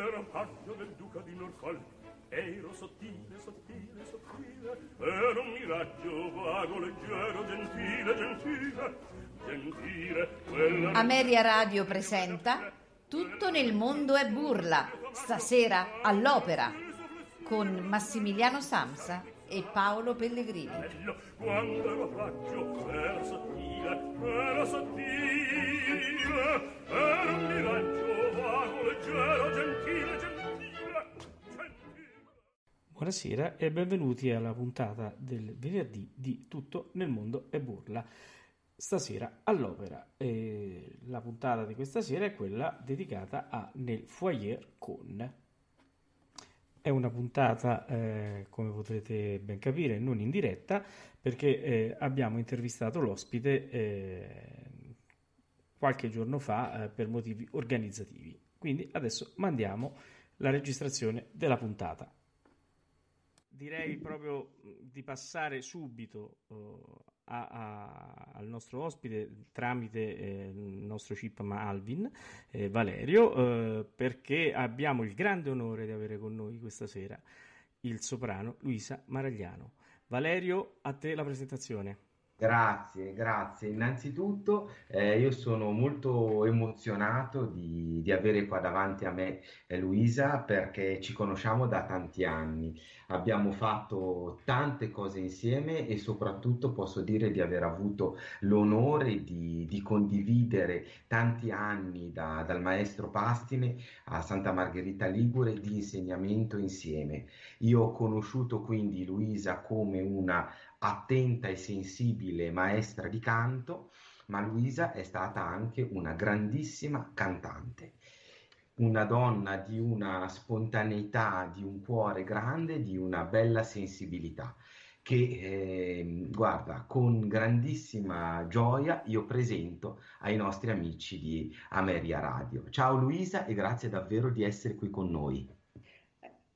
ero paggio del duca di Norfolk. Ero sottile, sottile, sottile ero un miraggio vago, leggero, gentile, gentile gentile quella Ameria Radio presenta Tutto nel mondo è burla stasera all'opera con Massimiliano Samsa e Paolo Pellegrini. Quando ero paggio ero sottile ero sottile ero un miraggio Buonasera e benvenuti alla puntata del venerdì di Tutto nel mondo è burla. Stasera all'opera. E la puntata di questa sera è quella dedicata a Nel foyer con. È una puntata, eh, come potrete ben capire, non in diretta perché eh, abbiamo intervistato l'ospite eh, qualche giorno fa eh, per motivi organizzativi. Quindi adesso mandiamo la registrazione della puntata. Direi proprio mh, di passare subito eh, a- a- al nostro ospite tramite eh, il nostro chip ma Alvin eh, Valerio eh, perché abbiamo il grande onore di avere con noi questa sera il soprano Luisa Maragliano. Valerio, a te la presentazione. Grazie, grazie. Innanzitutto eh, io sono molto emozionato di, di avere qua davanti a me eh, Luisa perché ci conosciamo da tanti anni. Abbiamo fatto tante cose insieme e soprattutto posso dire di aver avuto l'onore di, di condividere tanti anni da- dal maestro Pastine a Santa Margherita Ligure di insegnamento insieme. Io ho conosciuto quindi Luisa come una attenta e sensibile maestra di canto, ma Luisa è stata anche una grandissima cantante, una donna di una spontaneità, di un cuore grande, di una bella sensibilità che, ehm, guarda, con grandissima gioia io presento ai nostri amici di Ameria Radio. Ciao Luisa e grazie davvero di essere qui con noi.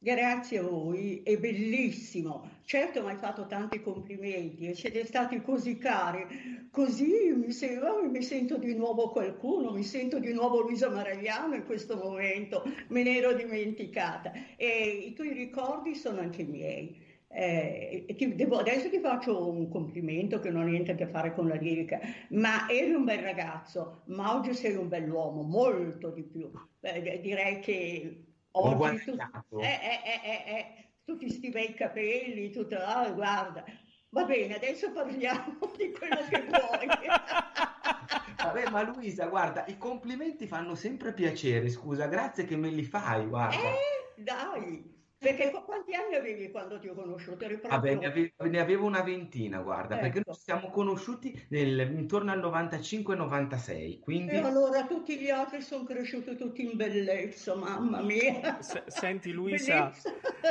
Grazie a voi, è bellissimo. Certo mi hai fatto tanti complimenti e siete stati così cari, così mi, se- oh, mi sento di nuovo qualcuno, mi sento di nuovo Luisa Maragliano in questo momento, me ne ero dimenticata. E i tuoi ricordi sono anche miei. Eh, ti- devo- adesso ti faccio un complimento che non ha niente a che fare con la lirica, ma eri un bel ragazzo, ma oggi sei un bell'uomo, molto di più. Eh, direi che oggi tu, eh, eh, eh, eh, eh, tutti sti bei capelli, tutto, ah, guarda. Va bene, adesso parliamo di quello che vuoi. Vabbè, ma Luisa, guarda, i complimenti fanno sempre piacere, scusa, grazie che me li fai, guarda. Eh, dai, perché qu- quanti anni avevi quando ti ho conosciuto? Eri Vabbè, ne proprio... ave- ne avevo una ventina, guarda, perché Ecco. noi ci siamo conosciuti nel- intorno al 95-96, E quindi allora tutti gli altri sono cresciuti tutti in bellezza, mamma mia. Se- senti Luisa.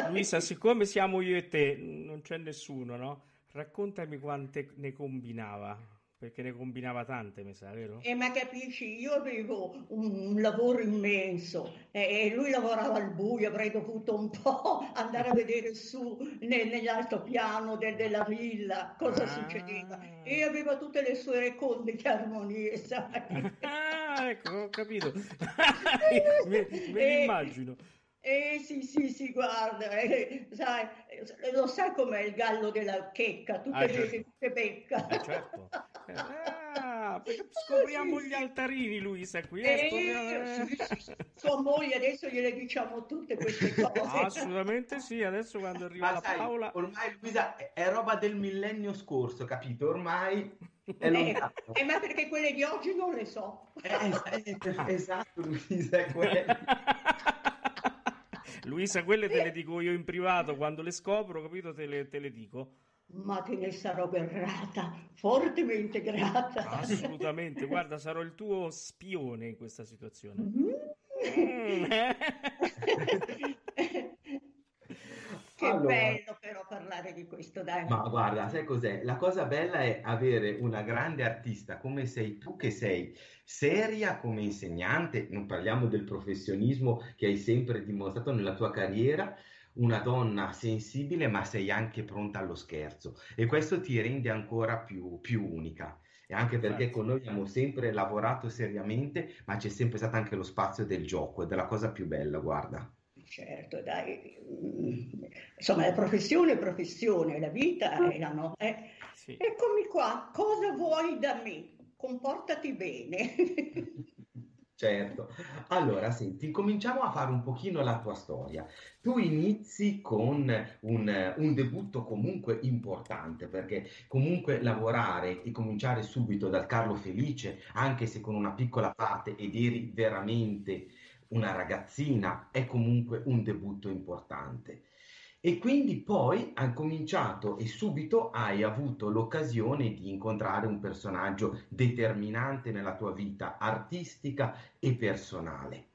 Luisa, siccome siamo io e te, non c'è nessuno, no? Raccontami quante ne combinava, perché ne combinava tante, mi sa, vero? E ma capisci, io avevo un lavoro immenso e e lui lavorava al buio, avrei dovuto un po' andare a vedere su ne- nell'altopiano de- della villa cosa succedeva. Ah. E aveva tutte le sue recondite armonie, sai? Ah, ecco, ho capito. Me, me E- l'immagino. Eh sì, sì, sì, guarda, eh, sai, eh, lo sai com'è il gallo della checca, tutte Ah, le certo. che becca. Eh, certo. Eh, Ah, perché scopriamo Sì, gli sì. altarini, Luisa, qui. eh, scopriamo- Eh, sì, sì, sì. Sua moglie, adesso gliele diciamo tutte queste cose. Assolutamente sì, adesso quando arriva ma la sai, Paola... ormai Luisa è roba del millennio scorso, capito? Ormai è Eh, eh, ma perché quelle di oggi non le so. Eh, eh, esatto, Luisa, è quello. Luisa, quelle te le dico io in privato, quando le scopro, capito, te le, te le dico. Ma te ne sarò grata, fortemente grata. Assolutamente, guarda, sarò il tuo spione in questa situazione. Mm. Mm, eh. Che Allora. bello però parlare di questo, dai. Ma guarda, sai cos'è? La cosa bella è avere una grande artista come sei tu, che sei seria come insegnante, non parliamo del professionismo che hai sempre dimostrato nella tua carriera, una donna sensibile, ma sei anche pronta allo scherzo e questo ti rende ancora più, più unica. e anche perché con noi abbiamo sempre lavorato seriamente, ma c'è sempre stato anche lo spazio del gioco ed è la cosa più bella, guarda. Certo, dai, insomma, la professione è professione, la vita è la no. Eh. Sì. Eccomi qua, cosa vuoi da me? Comportati bene. Certo. Allora, senti, cominciamo a fare un pochino la tua storia. Tu inizi con un, un, debutto comunque importante, perché comunque lavorare e cominciare subito dal Carlo Felice, anche se con una piccola parte ed eri veramente una ragazzina, è comunque un debutto importante. E quindi poi hai cominciato e subito hai avuto l'occasione di incontrare un personaggio determinante nella tua vita artistica e personale,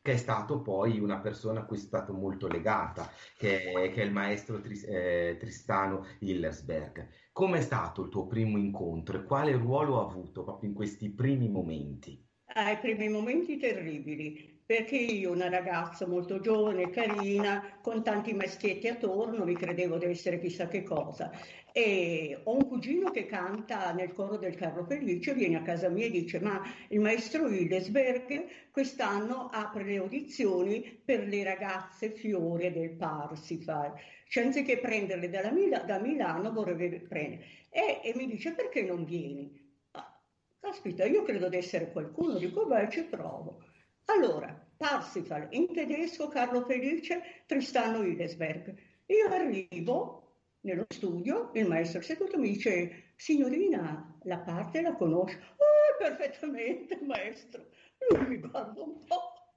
che è stato poi una persona a cui sei stato molto legata, che è, che è il maestro Tris, eh, Tristano Hillersberg. Com'è stato il tuo primo incontro e quale ruolo ha avuto proprio in questi primi momenti? Ah, I primi momenti terribili, perché io, una ragazza molto giovane, carina, con tanti maschietti attorno, mi credevo di essere chissà che cosa. E ho un cugino che canta nel coro del Carlo Felice, viene a casa mia e dice: Ma il maestro Hildesberg quest'anno apre le audizioni per le ragazze fiore del Parsifal. Cioè, anziché prenderle Mila- da Milano, vorrebbe prendere. E, e mi dice: Perché non vieni? Ah, caspita, io credo di essere qualcuno, dico: Beh, ci provo. Allora, Parsifal in tedesco, Carlo Felice, Tristano Hildesberg. Io arrivo nello studio, il maestro seduto mi dice, signorina, la parte la conosce? Oh, perfettamente, maestro. Lui mi guarda un po',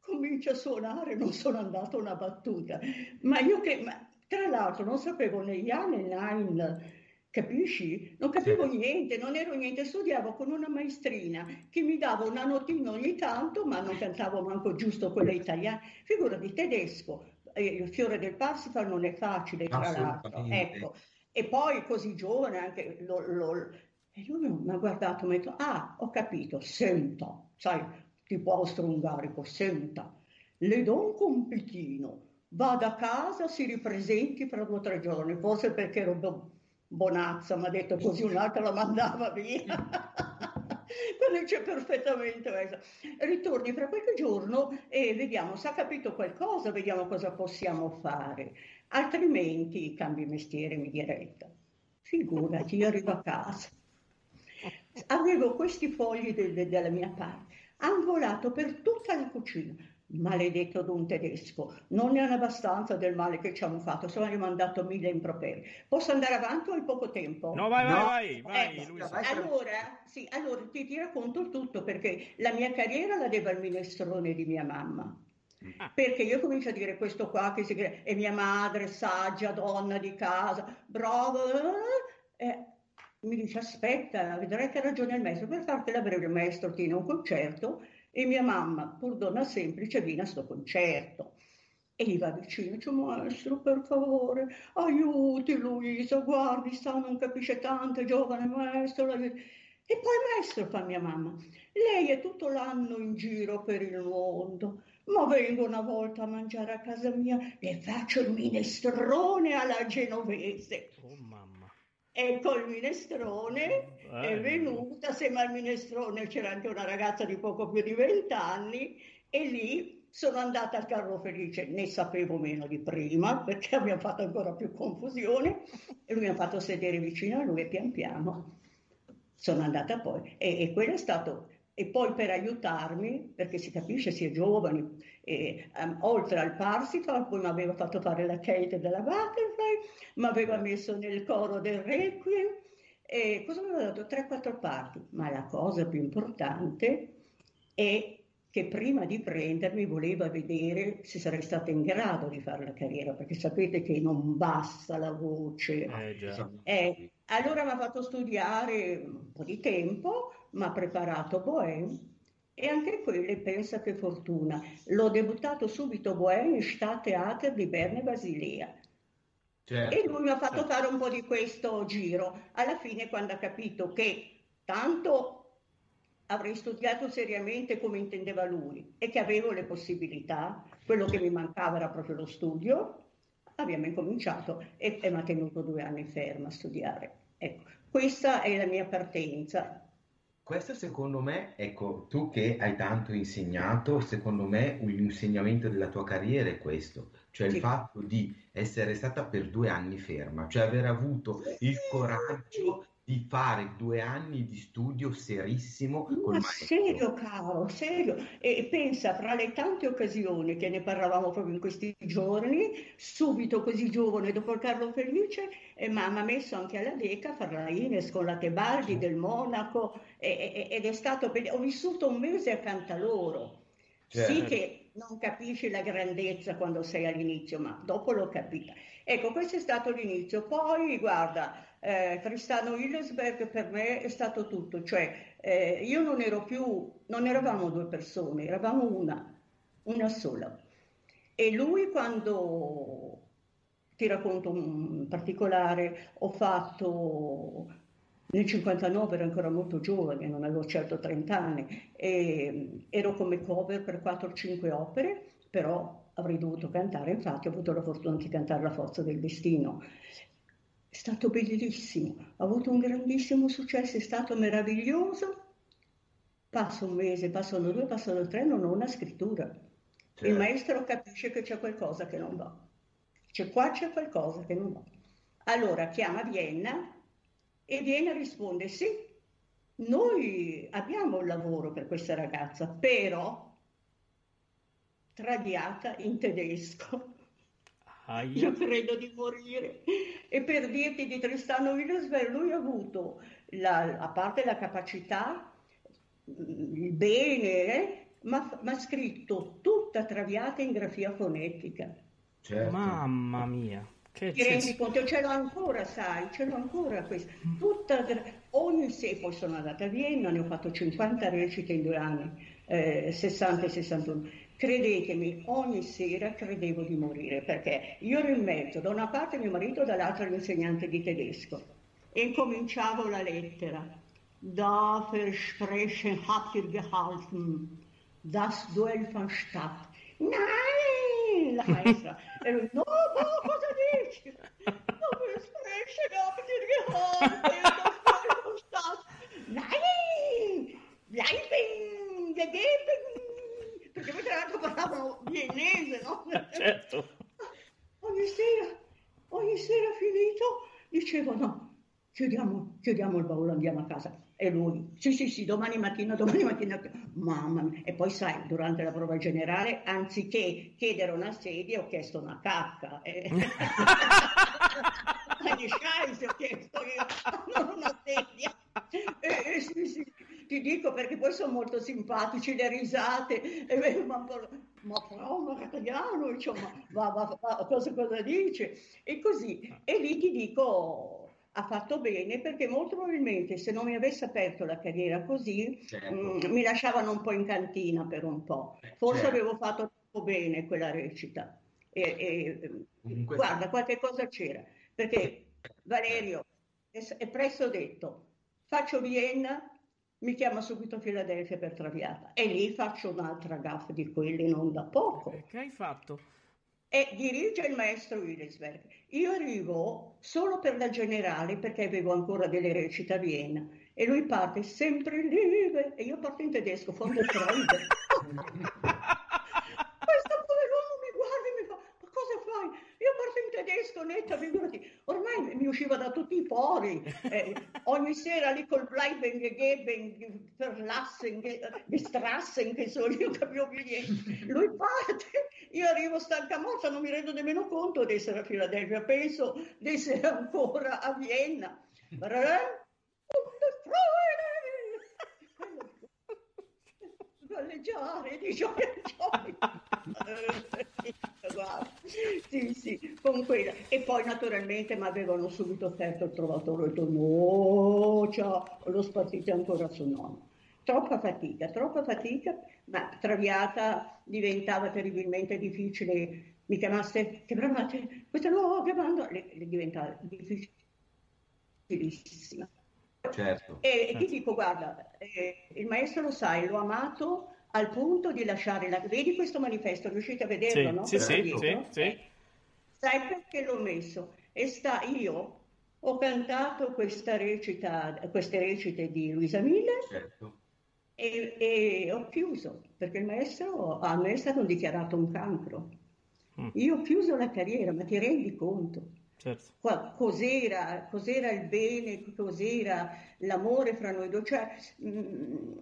comincia a suonare, non sono andata una battuta. Ma io che, ma, tra l'altro, non sapevo negli anni nine Capisci? Non capivo sì. niente, non ero niente, studiavo con una maestrina che mi dava una notina ogni tanto, ma non cantavo manco giusto quella italiana. Figura di tedesco, eh, il fiore del Parsifal non è facile, tra l'altro. Ecco. E poi così giovane anche lo, lo, e lui mi ha guardato e mi ha detto, ah, ho capito, senta, sai, tipo austro-ungarico, senta, le do un compitino, vada a casa, si ripresenti fra due o tre giorni, forse perché ero Bonazza mi ha detto così, un'altra la mandava via. Quello c'è perfettamente. Ritorni fra qualche giorno e vediamo se ha capito qualcosa, vediamo cosa possiamo fare. Altrimenti cambi mestiere, mi diretta. Figurati, io arrivo a casa. Avevo questi fogli de- de- della mia parte. Hanno volato per tutta la cucina maledetto d'un tedesco, non ne hanno abbastanza del male che ci hanno fatto, se hanno mandato mille improperi. Posso andare avanti o hai poco tempo? No, vai, no. vai, vai, ecco, vai allora, sì, allora ti, ti, racconto il tutto perché la mia carriera la devo al minestrone di mia mamma. Ah. Perché io comincio a dire questo qua che si, è mia madre, saggia, donna di casa, brava, eh, mi dice aspetta, vedrai che ha ragione il maestro, per fartela breve il maestro tiene un concerto e mia mamma, pur donna semplice, viene a sto concerto. E gli va vicino, dice maestro per favore, aiuti Luisa, guardi, sta, non capisce tanto, è giovane maestro. E poi maestro fa mia mamma, lei è tutto l'anno in giro per il mondo, ma vengo una volta a mangiare a casa mia e faccio il minestrone alla genovese. Oh, e col minestrone eh. è venuta, assieme al minestrone c'era anche una ragazza di poco più di vent'anni e lì sono andata al carro felice, ne sapevo meno di prima perché abbiamo fatto ancora più confusione e lui mi ha fatto sedere vicino a lui e pian piano. Sono andata poi e, e quello è stato e poi per aiutarmi, perché si capisce, si è giovani, e, um, oltre al Parsifal, poi mi aveva fatto fare la Kate della Butterfly, mi aveva messo nel coro del Requiem, e cosa mi aveva dato? 3-4 parti, ma la cosa più importante è che prima di prendermi voleva vedere se sarei stata in grado di fare la carriera, perché sapete che non basta la voce. Eh. Eh, allora mi ha fatto studiare un po' di tempo, mi ha preparato Bohème e anche quelle pensa che fortuna. L'ho debuttato subito Bohème in Stadttheater di Berne Basilea. Certo, e lui mi ha fatto certo. fare un po' di questo giro. Alla fine, quando ha capito che tanto avrei studiato seriamente come intendeva lui e che avevo le possibilità, quello che mi mancava era proprio lo studio, abbiamo incominciato e, e mi ha tenuto due anni ferma a studiare. Ecco, questa è la mia partenza. Questo secondo me, ecco, tu che hai tanto insegnato, secondo me un insegnamento della tua carriera è questo, cioè il Sì. fatto di essere stata per due anni ferma, cioè aver avuto il coraggio di fare due anni di studio serissimo Ma serio, caro, serio. E pensa, fra le tante occasioni che ne parlavamo proprio in questi giorni, subito così giovane, dopo Carlo Felice, eh, ma mi ha messo anche alla Deca a fare la Ines con la Tebaldi del Monaco e- e- ed è stato. Ho vissuto un mese accanto a loro. Sì Certo. che non capisci la grandezza quando sei all'inizio, ma dopo l'ho capita. Ecco, questo è stato l'inizio. Poi, guarda, eh, Tristano Hillesberg per me è stato tutto, cioè eh, io non ero più, non eravamo due persone, eravamo una, una sola. E lui quando, ti racconto un particolare, ho fatto nel 59 ero ancora molto giovane, non avevo certo 30 anni, e ero come cover per 4-5 opere, però avrei dovuto cantare, infatti ho avuto la fortuna di cantare La forza del destino. È stato bellissimo, ha avuto un grandissimo successo, è stato meraviglioso. Passa un mese, passano due, passano tre, non ho una scrittura. Il Certo. maestro capisce che c'è qualcosa che non va. C'è qua c'è qualcosa che non va. Allora chiama Vienna e Vienna risponde: Sì, noi abbiamo un lavoro per questa ragazza, però traviata in tedesco. Io Aia. credo di morire. E per dirti di Tristano Hillesberg, lui ha avuto, la, a parte la capacità, mm, il bene, eh, ma ma ha scritto tutta traviata in grafia fonetica. Certo. Mamma mia. Che Ti rendi conto? Ce l'ho ancora, sai, ce l'ho ancora questa. Tutta, ogni sera, poi sono andata a Vienna, ne ho fatto 50 recite in due anni, eh, 60 e 61. Credetemi, ogni sera credevo di morire perché io ero in mezzo, da una parte mio marito, dall'altra l'insegnante di tedesco. E incominciavo la lettera. Da Versprechen habt ihr gehalten, das Duell fand statt. Nein, la maestra. E lui, no, no, cosa dici? Da habt ihr gehalten, das Duell fand statt. Nein, bleiben, gegeben. Perché poi tra l'altro parlavano viennese, no? Certo. Ogni sera, ogni sera finito, dicevo no, chiudiamo, chiudiamo il baule, andiamo a casa. E lui, sì, sì, sì, domani mattina, domani mattina, mamma mia. E poi sai, durante la prova generale, anziché chiedere una sedia, ho chiesto una cacca. E... Agli Scheisse ho chiesto io, non una sedia. E, e sì, sì, ti dico perché poi sono molto simpatici, le risate, e, beh, ma, ma però ma italiano, insomma, va, va, va, cosa, cosa dice? E così, e lì ti dico, ha fatto bene perché molto probabilmente se non mi avesse aperto la carriera così, Certo. mm, mi lasciavano un po' in cantina per un po'. Forse Certo. avevo fatto troppo bene quella recita. E, e, Comunque- guarda, qualche cosa c'era, perché Valerio è, è presto detto, faccio Vienna, mi chiama subito Filadelfia per Traviata e lì faccio un'altra gaffa di quelli non da poco Eh, Che hai fatto? E dirige il maestro Hillesberg. Io arrivo solo per la generale perché avevo ancora delle recite a Vienna e lui parte sempre lì e io parto in tedesco, von der Freude. Questo pover'uomo mi guarda e mi fa, ma cosa fai? Io parto in tedesco, netta, figurati. Ormai mi usciva da tutti i pori. Eh, ogni sera lì col Bleiben, Gegeben, Verlassen, Ge- Gestrassen, che so, io capivo più niente. Lui parte, io arrivo stanca morta, non mi rendo nemmeno conto di essere a Filadelfia, penso di essere ancora a Vienna. Galleggiare di gioia in gioia. Sì, sì, con quella. E poi naturalmente mi avevano subito offerto il trovatore, ho detto no, ciao, l'ho spartito ancora su nonno. Troppa fatica, troppa fatica, ma Traviata diventava terribilmente difficile. Mi chiamaste, chiamate, questa nuova chiamando, le, le diventava difficilissima. Certo. E, e ti dico, guarda, eh, il maestro lo sai, l'ho amato al punto di lasciare la... Vedi questo manifesto, riuscite a vederlo, Sì, no? sì, Questo sì, sì, sì. Eh, Sai perché l'ho messo? E sta io, ho cantato questa recita, queste recite di Luisa Miller certo. E, e, ho chiuso perché il maestro, a me è stato dichiarato un cancro. Mm. Io ho chiuso la carriera, ma ti rendi conto? Certo. Cos'era, cos'era, il bene, cos'era l'amore fra noi due? Cioè, mh, mm,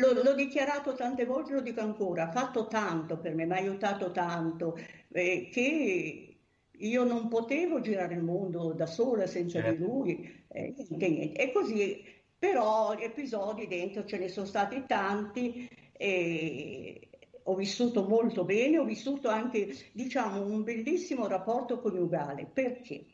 l'ho, l'ho, dichiarato tante volte, lo dico ancora, ha fatto tanto per me, mi ha aiutato tanto, eh, che io non potevo girare il mondo da sola senza certo. di lui, eh. E così, però episodi dentro ce ne sono stati tanti e ho vissuto molto bene, ho vissuto anche, diciamo, un bellissimo rapporto coniugale, perché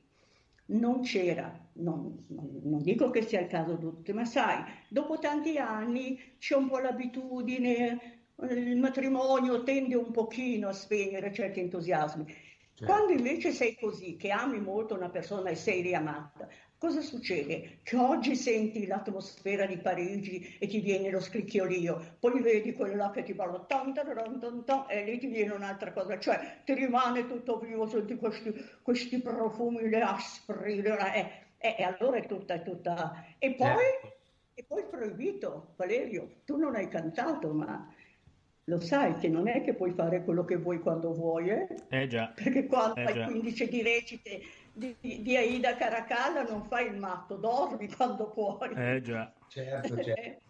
non c'era, non, non, non, dico che sia il caso di tutti, ma sai, dopo tanti anni c'è un po' l'abitudine, il matrimonio tende un pochino a spegnere certi entusiasmi. Certo. Quando invece sei così, che ami molto una persona e sei riamata, cosa succede? Che oggi senti l'atmosfera di Parigi e ti viene lo scricchiolio, poi vedi quello là che ti parla tan, tan, tan, tan, e lì ti viene un'altra cosa, cioè ti rimane tutto vivo, senti questi, questi profumi, le aspri, le, eh, eh, e allora è tutta, è tutta... E poi, certo. e poi proibito, Valerio, tu non hai cantato, ma lo sai che non è che puoi fare quello che vuoi quando vuoi, eh? Eh già. Perché quando eh hai già. 15 di recite di, di, Aida Caracalla non fai il matto, dormi quando puoi. Eh già. Certo, certo.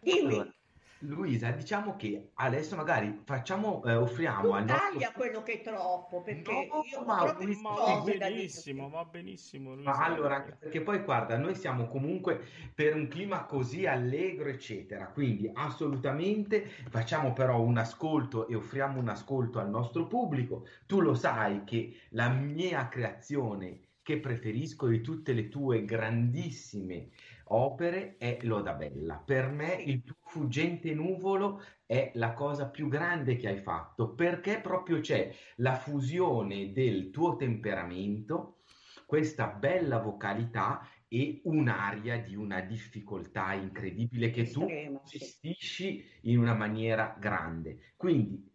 Dimmi. Luisa, diciamo che adesso magari facciamo, eh, offriamo al nostro... taglia quello che è troppo, perché no, io ma, ma va benissimo, va benissimo. Luisa. Ma allora, perché poi guarda, noi siamo comunque per un clima così allegro, eccetera, quindi assolutamente facciamo però un ascolto e offriamo un ascolto al nostro pubblico. Tu lo sai che la mia creazione che preferisco di tutte le tue grandissime opere è Lodabella. Per me il tuo fuggente nuvolo è la cosa più grande che hai fatto perché proprio c'è la fusione del tuo temperamento, questa bella vocalità e un'aria di una difficoltà incredibile che tu gestisci in una maniera grande. Quindi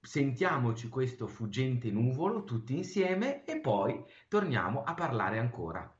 sentiamoci questo fuggente nuvolo tutti insieme e poi torniamo a parlare ancora.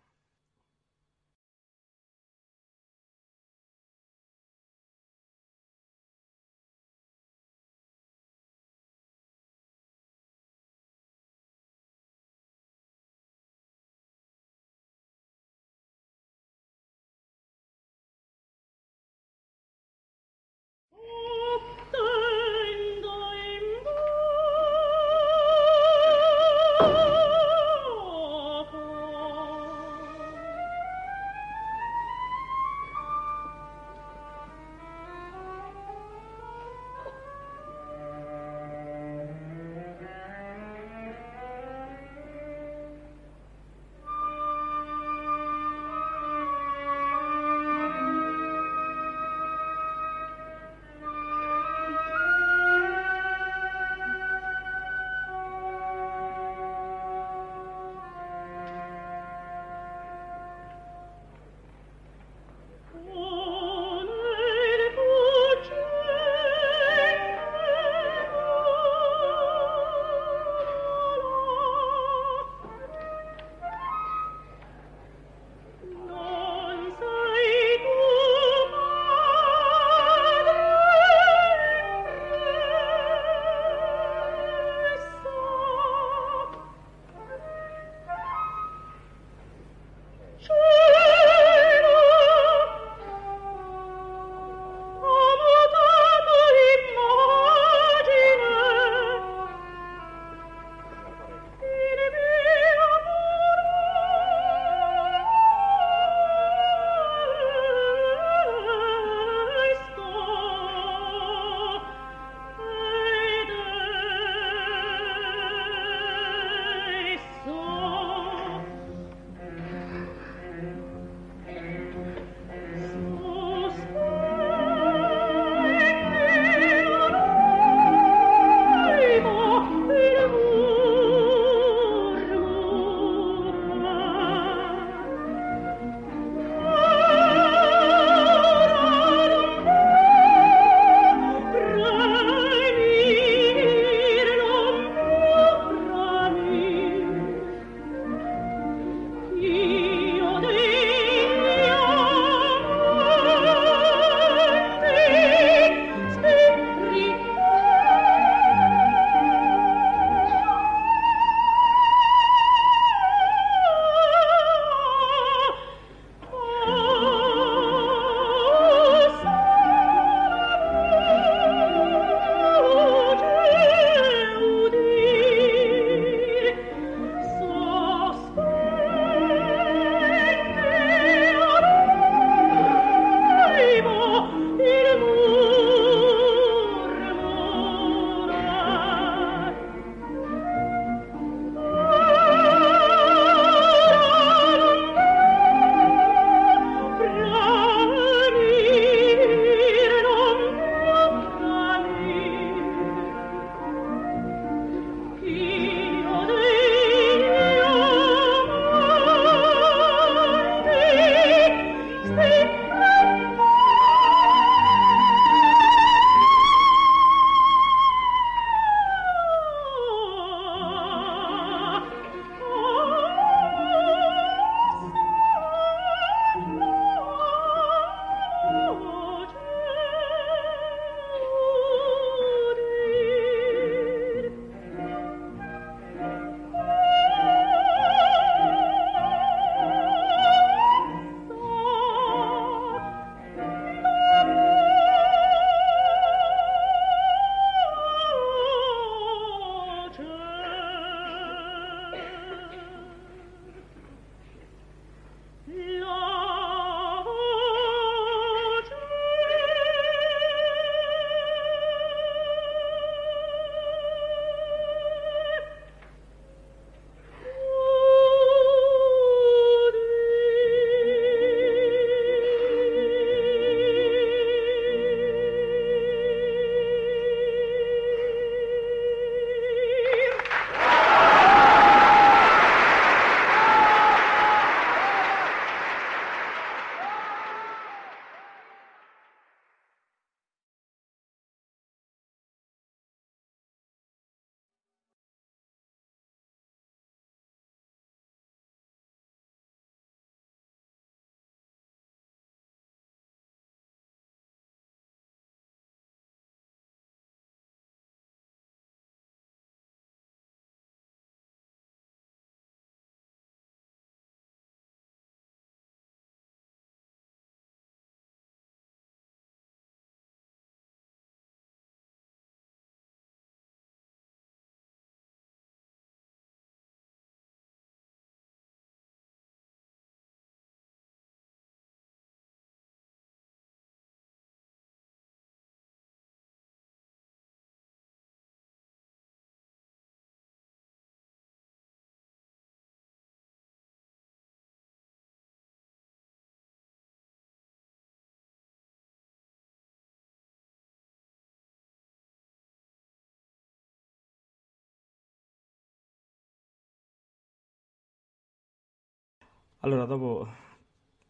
Allora, dopo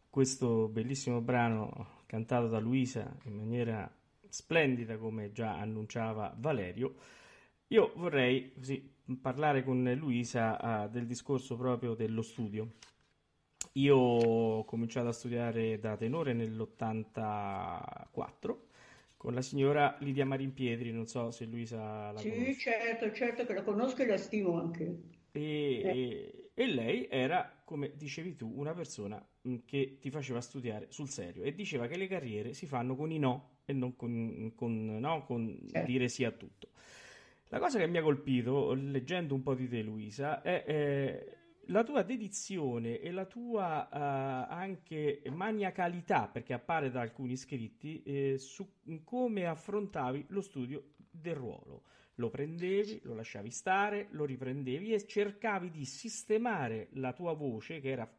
questo bellissimo brano cantato da Luisa in maniera splendida, come già annunciava Valerio, io vorrei così, parlare con Luisa uh, del discorso proprio dello studio. Io ho cominciato a studiare da tenore nell'84 con la signora Lidia Marimpietri, non so se Luisa la Sì, conosce. certo, certo che la conosco e la stimo anche. E, e- e lei era, come dicevi tu, una persona mh, che ti faceva studiare sul serio e diceva che le carriere si fanno con i no e non con, con, no, con Certo. dire sì a tutto. La cosa che mi ha colpito, leggendo un po' di te, Luisa, è eh, la tua dedizione e la tua eh, anche maniacalità, perché appare da alcuni scritti, eh, su come affrontavi lo studio del ruolo. Lo prendevi, lo lasciavi stare, lo riprendevi e cercavi di sistemare la tua voce, che era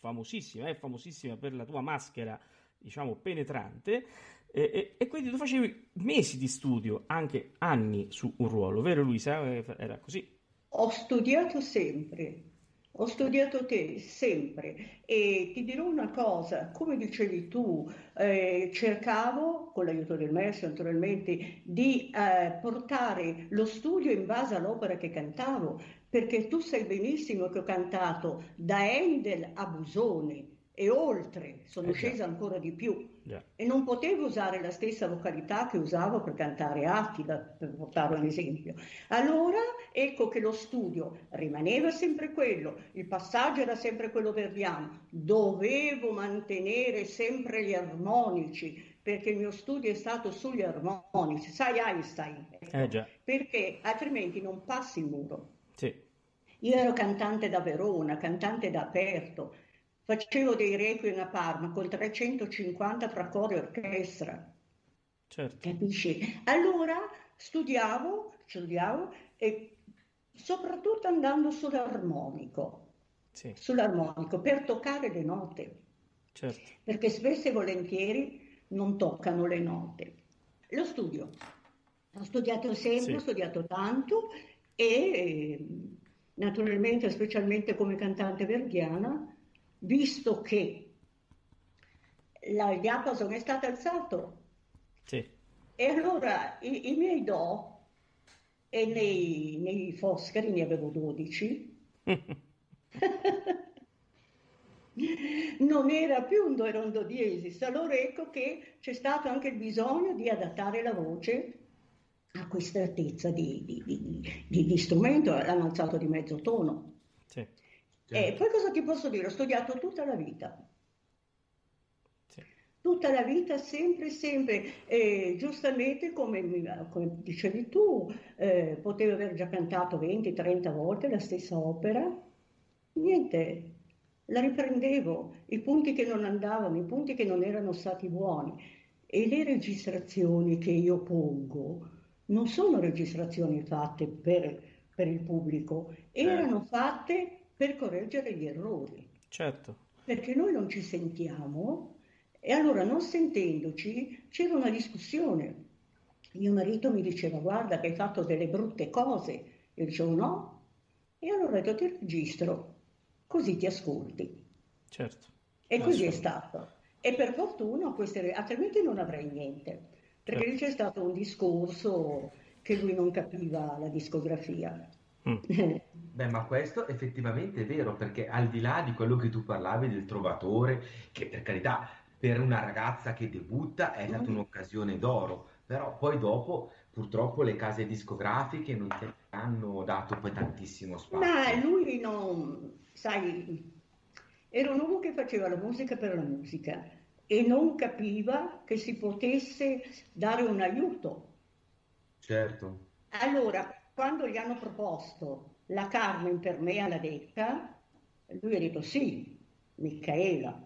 famosissima, è famosissima per la tua maschera, diciamo, penetrante, e, e- e quindi tu facevi mesi di studio, anche anni su un ruolo, vero Luisa? Eh, Era così. Ho studiato sempre, ho studiato te sempre. E ti dirò una cosa, come dicevi tu, eh, cercavo, con l'aiuto del maestro naturalmente, di eh, portare lo studio in base all'opera che cantavo, perché tu sai benissimo che ho cantato da Handel a Busoni e oltre, sono Eh scesa ancora di più. Già. E non potevo usare la stessa vocalità che usavo per cantare Attila, per portare un esempio. Allora ecco che lo studio rimaneva sempre quello, il passaggio era sempre quello verdiano, dovevo mantenere sempre gli armonici, perché il mio studio è stato sugli armonici, sai Einstein, Eh perché altrimenti non passi il muro. sì, Io ero cantante da Verona, cantante da Aperto, facevo dei requiem a Parma con 350 tra coro e orchestra. certo, Capisci? Allora studiavo, studiavo e soprattutto andando sull'armonico, sì, sull'armonico per toccare le note, certo, perché spesso e volentieri non toccano le note. Lo studio, ho studiato sempre, sì, ho studiato tanto e naturalmente, specialmente come cantante verdiana, visto che la- il diapason è stato alzato sì, e allora i, i miei do, e nei, nei Foscari ne avevo 12, non era più un do, era un do diesis. Allora ecco che c'è stato anche il bisogno di adattare la voce a questa altezza di, di- di- di- strumento, l'hanno alzato di mezzo tono. sì, E poi cosa ti posso dire? Ho studiato tutta la vita. sì, Tutta la vita, sempre, sempre, e giustamente come, come dicevi tu, eh, potevo aver già cantato 20-30 volte la stessa opera, niente, la riprendevo, i punti che non andavano, i punti che non erano stati buoni. E le registrazioni che io pongo non sono registrazioni fatte per, per il pubblico, erano fatte per correggere gli errori certo, perché noi non ci sentiamo e allora non sentendoci c'era una discussione. Mio marito mi diceva guarda che hai fatto delle brutte cose, io dicevo no, e allora ho detto ti registro, così ti ascolti. certo, E così è stato. E per fortuna queste, altrimenti non avrei niente, perché lì certo. c'è stato un discorso che lui non capiva la discografia. Mm. Beh, ma questo effettivamente è vero, perché al di là di quello che tu parlavi del trovatore, che per carità, per una ragazza che debutta è stata un'occasione d'oro, però poi dopo purtroppo le case discografiche non ti hanno dato poi tantissimo Ma spazio. lui non, sai, era un uomo che faceva la musica per la musica e non capiva che si potesse dare un aiuto. Certo, Allora, quando gli hanno proposto la Carmen per me alla Decca, lui ha detto sì, Micaela.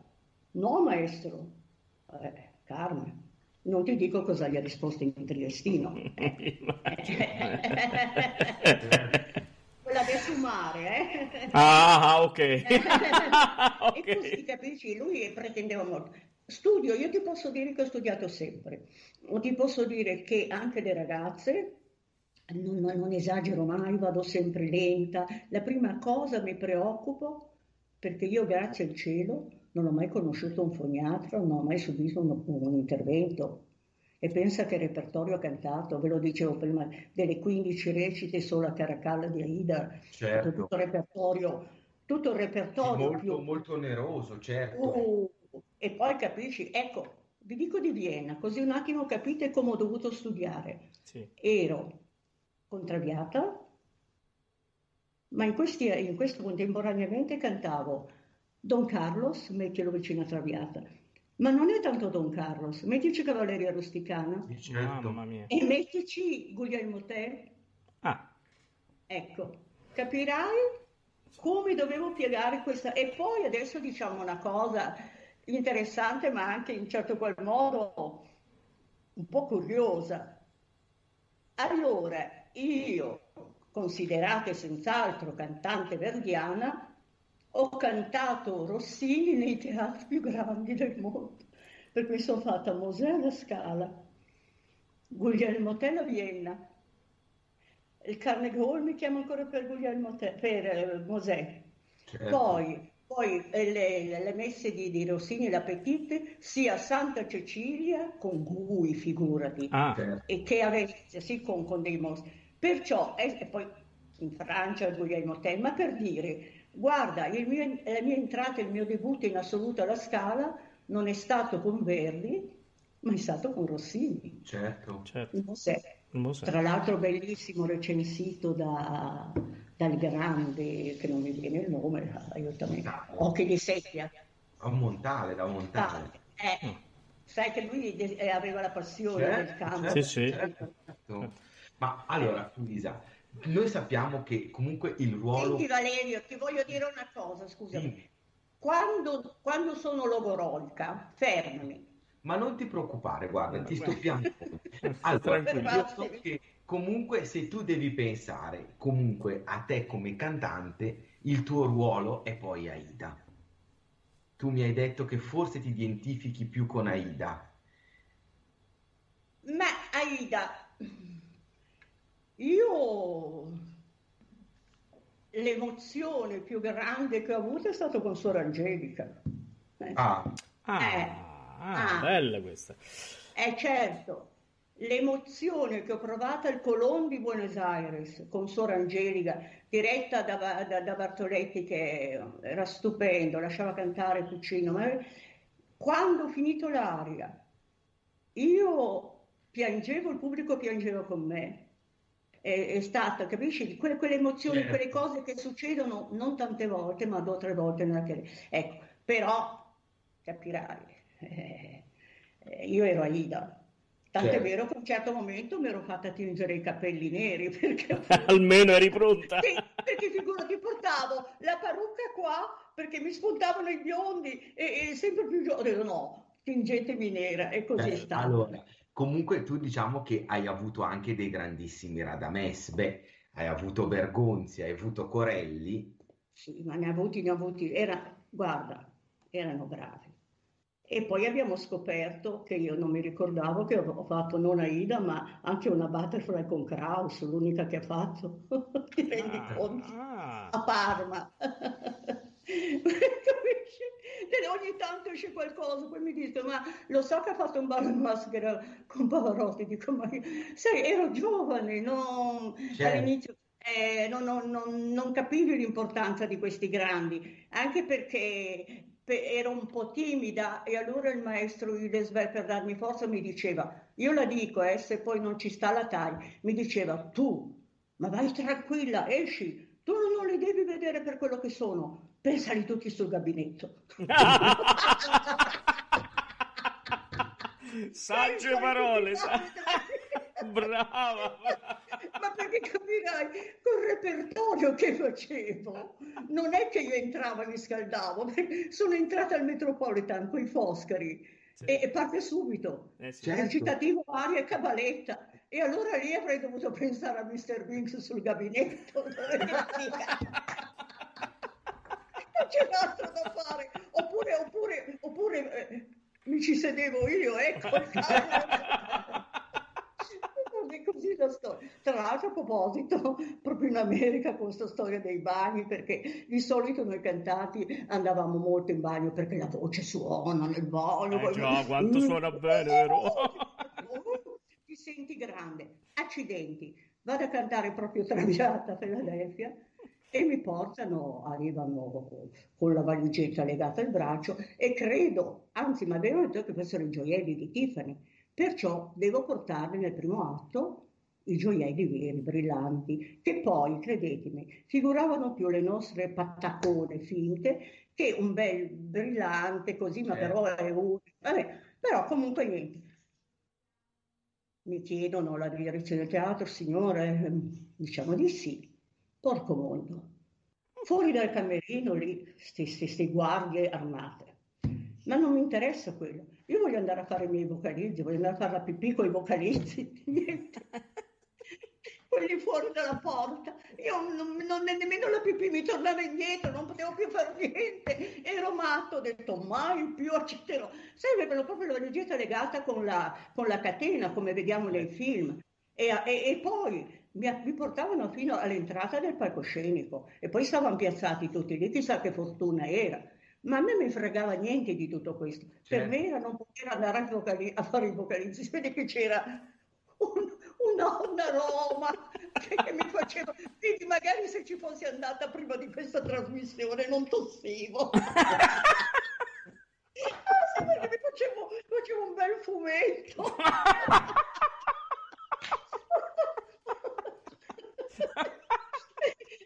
No, maestro. Eh, Carmen. Non ti dico cosa gli ha risposto in triestino. Quella del fumare, eh? Ah, ok, E così, capisci, lui pretendeva molto. Studio, io ti posso dire che ho studiato sempre. O ti posso dire che anche le ragazze, non, non esagero mai, vado sempre lenta. La prima cosa mi preoccupo perché io grazie al cielo non ho mai conosciuto un foniatra, non ho mai subito un, un intervento. E pensa che repertorio ho cantato, ve lo dicevo prima, delle 15 recite solo a Caracalla di Aida, Certo. tutto il repertorio, tutto il repertorio molto, più... molto oneroso, certo. Uh, e poi capisci, ecco, vi dico di Vienna, così un attimo capite come ho dovuto studiare. Sì. Ero contrariata, ma in, questi, in questo contemporaneamente cantavo Don Carlos, mettilo vicino a Traviata. Ma non è tanto Don Carlos, mettici Cavalleria Rusticana Sì, certo. Mamma mia. e mettici Guglielmo Tell. Ah, Ecco, capirai come dovevo piegare questa. E poi adesso diciamo una cosa interessante, ma anche in certo qual modo un po' curiosa. Allora, io, considerata senz'altro cantante verdiana, ho cantato Rossini nei teatri più grandi del mondo, per cui sono fatta Mosè alla Scala, Guglielmo Tell a Vienna, il Carnegie Hall mi chiama ancora per Guglielmo Tell, per eh, Mosè, Certo. poi, poi le, le messe di, di Rossini e la Petite, sia a Santa Cecilia, con Gui, figurati, ah, e che a Venezia, sì, con, con dei mostri. Perciò, e, poi in Francia Guglielmo Tell, ma per dire, guarda, il mio- la mia entrata, il mio debutto in assoluto alla Scala non è stato con Verdi, ma è stato con Rossini, Certo. certo. in Mosè. Il Mosè. Tra l'altro bellissimo recensito da- dal grande, che non mi viene il nome, aiutami, Occhi di Seppia. A Montale, da Montale. Eh, Mm. sai che lui aveva la passione Certo, del campo. certo, Sì, sì. certo, certo. Ma allora, Luisa, noi sappiamo che comunque il ruolo... Senti Valerio, ti voglio dire una cosa, scusami. Dimmi. Quando, quando sono logorolica, fermami. Ma non ti preoccupare, guarda, ti Guarda. stoppiamo. Allora, Tranquillo. io so che comunque se tu devi pensare comunque a te come cantante, il tuo ruolo è poi Aida. Tu mi hai detto che forse ti identifichi più con Aida. Ma Aida, io l'emozione più grande che ho avuto è stata con Suor Angelica. Eh, Ah, Ah, Eh. ah, Ah. bella questa. Eh, certo, l'emozione che ho provato al Colón di Buenos Aires con Suor Angelica, diretta da, da- da Bartoletti che era stupendo, lasciava cantare Puccino, ma quando ho finito l'aria, io piangevo, il pubblico piangeva con me. È, è stata, capisci, quelle, quelle emozioni, Certo. quelle cose che succedono non tante volte, ma due o tre volte nella carriera. Ecco, però capirai, eh, io ero Aida. Tant'è Certo. vero che a un certo momento mi ero fatta tingere i capelli neri perché, Almeno eri pronta. Sì, perché figurati, portavo la parrucca qua perché mi spuntavano i biondi e, e sempre più giovane. No, tingetemi nera e così è eh, stato. allora, comunque tu diciamo che hai avuto anche dei grandissimi Radames, beh, hai avuto Bergonzi, hai avuto Corelli, Sì, ma ne ha avuti, ne ha avuti. Era, guarda, erano bravi. E poi abbiamo scoperto che io non mi ricordavo che ho fatto non Aida, ma anche una butterfly con Kraus, l'unica che ha fatto. Ti rendi Ah, conto? ah. A Parma. Ogni tanto esce qualcosa, poi mi dice, ma lo so che ha fatto un ballo in maschera con Pavarotti, dico, ma io, sai, ero giovane, non, Certo. all'inizio eh, non, non- non- capivi l'importanza di questi grandi, anche perché pe- ero un po' timida e allora il maestro Ilesbel per darmi forza mi diceva, io la dico, eh, se poi non ci sta la taglia, mi diceva, tu, ma vai tranquilla, esci, tu non li devi vedere per quello che sono, pensali tutti sul gabinetto. Sagge parole, sa- brava. Ma perché capirai, col repertorio che facevo, non è che io entravo e mi scaldavo, sono entrata al Metropolitan con i Foscari Sì. e, e parte subito. Eh sì. Certo. Recitativo, aria e cabaletta. E allora lì avrei dovuto pensare a Mr. Winks sul gabinetto. c'era altro da fare. Oppure, oppure, oppure eh, mi ci sedevo io, ecco il cavolo. Così, la storia. Tra l'altro, a proposito, proprio in America con questa storia dei bagni, perché di solito noi cantanti andavamo molto in bagno perché la voce suona nel bagno. Eh già, quanto suona bene, vero? Ti senti grande. Accidenti. Vado a cantare proprio Traviata a Philadelphia e mi portano, arrivano con la valigetta legata al braccio e credo, anzi mi avevano detto che fossero i gioielli di Tiffany, perciò devo portarli nel primo atto i gioielli veri, brillanti, che poi, credetemi, figuravano più le nostre pattacone finte che un bel brillante così, ma Certo. però è un... Vabbè, però comunque niente. Mi chiedono la direzione del teatro, signore, diciamo di sì. Porco mondo. Fuori dal camerino lì, queste guardie armate. Ma non mi interessa quello. Io voglio andare a fare i miei vocalizzi, voglio andare a fare la pipì con i vocalizzi. Niente. Quelli fuori dalla porta. Io non, non nemmeno la pipì mi tornava indietro, non potevo più fare niente. Ero matto, ho detto mai più accetterò. Sai, avevano proprio la valigetta legata con la, con la catena, come vediamo nei film. E, e, e poi mi, portavano fino all'entrata del palcoscenico e poi stavano piazzati tutti lì, chissà che fortuna era. Ma a me mi fregava niente di tutto questo. Certo. Per me era non poter andare a, vocali- a fare i vocalizzi. Vede che c'era un, una donna Roma che, che, mi faceva. Quindi magari se ci fossi andata prima di questa trasmissione non tossivo. sì, perché mi facevo, facevo un bel fumetto.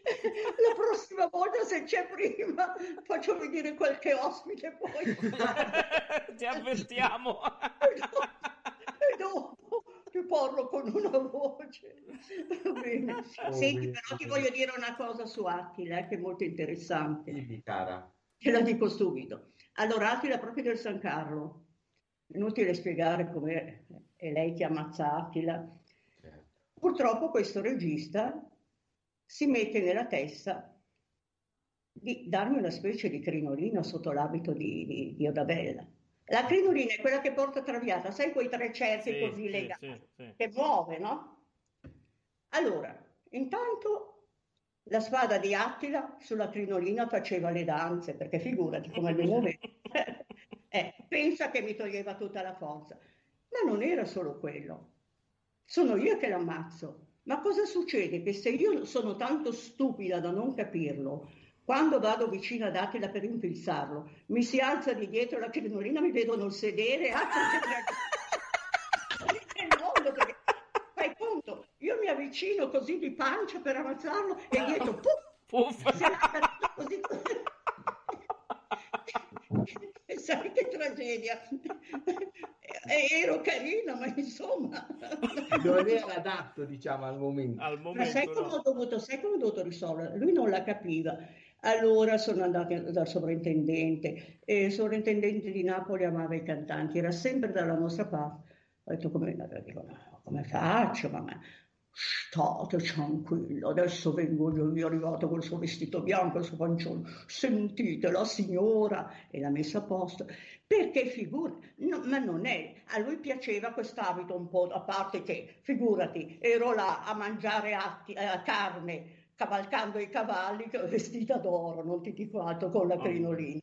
La prossima volta, se c'è prima, faccio venire qualche ospite poi. Ti avvertiamo. E dopo, ti parlo con una voce. Bene. Oh, Senti, però ti voglio dire una cosa su Attila, che è molto interessante. Dimmi, cara. Te la dico subito. Allora, Attila proprio del San Carlo. Inutile spiegare come è lei che ammazza Attila. Purtroppo questo regista si mette nella testa di darmi una specie di crinolina sotto l'abito di, di, di Odabella. La crinolina è quella che porta traviata, sai quei tre cerchi sì, così sì, legati, sì. che muove, no? Allora, intanto la spada di Attila sulla crinolina faceva le danze, perché figurati come mi muoveva. eh, pensa che mi toglieva tutta la forza. Ma non era solo quello. Sono io che l'ammazzo. Ma cosa succede? Che se io sono tanto stupida da non capirlo, quando vado vicino ad Attila per infilzarlo, mi si alza di dietro la crinolina, mi vedono il sedere, fai conto, io mi avvicino così di pancia per ammazzarlo e dietro, puff, Puff. si è così. Sai che tragedia. Ero carina, ma insomma. Non era adatto, diciamo, al momento. Al Ma momento sai come, no. ho dovuto, sai come ho dovuto risolvere? Lui non la capiva. Allora sono andata dal sovrintendente e il sovrintendente di Napoli amava i cantanti, era sempre dalla nostra parte. Ho detto come, dico, no, come faccio? Ma state tranquillo, adesso vengo io, io arrivato col suo vestito bianco, il suo pancione, sentite la signora e l'ha messa a posto, perché figura, no, ma non è, a lui piaceva quest'abito un po', a parte che, figurati, ero là a mangiare atti, eh, carne, cavalcando i cavalli, vestita d'oro, non ti dico altro, con la crinolina.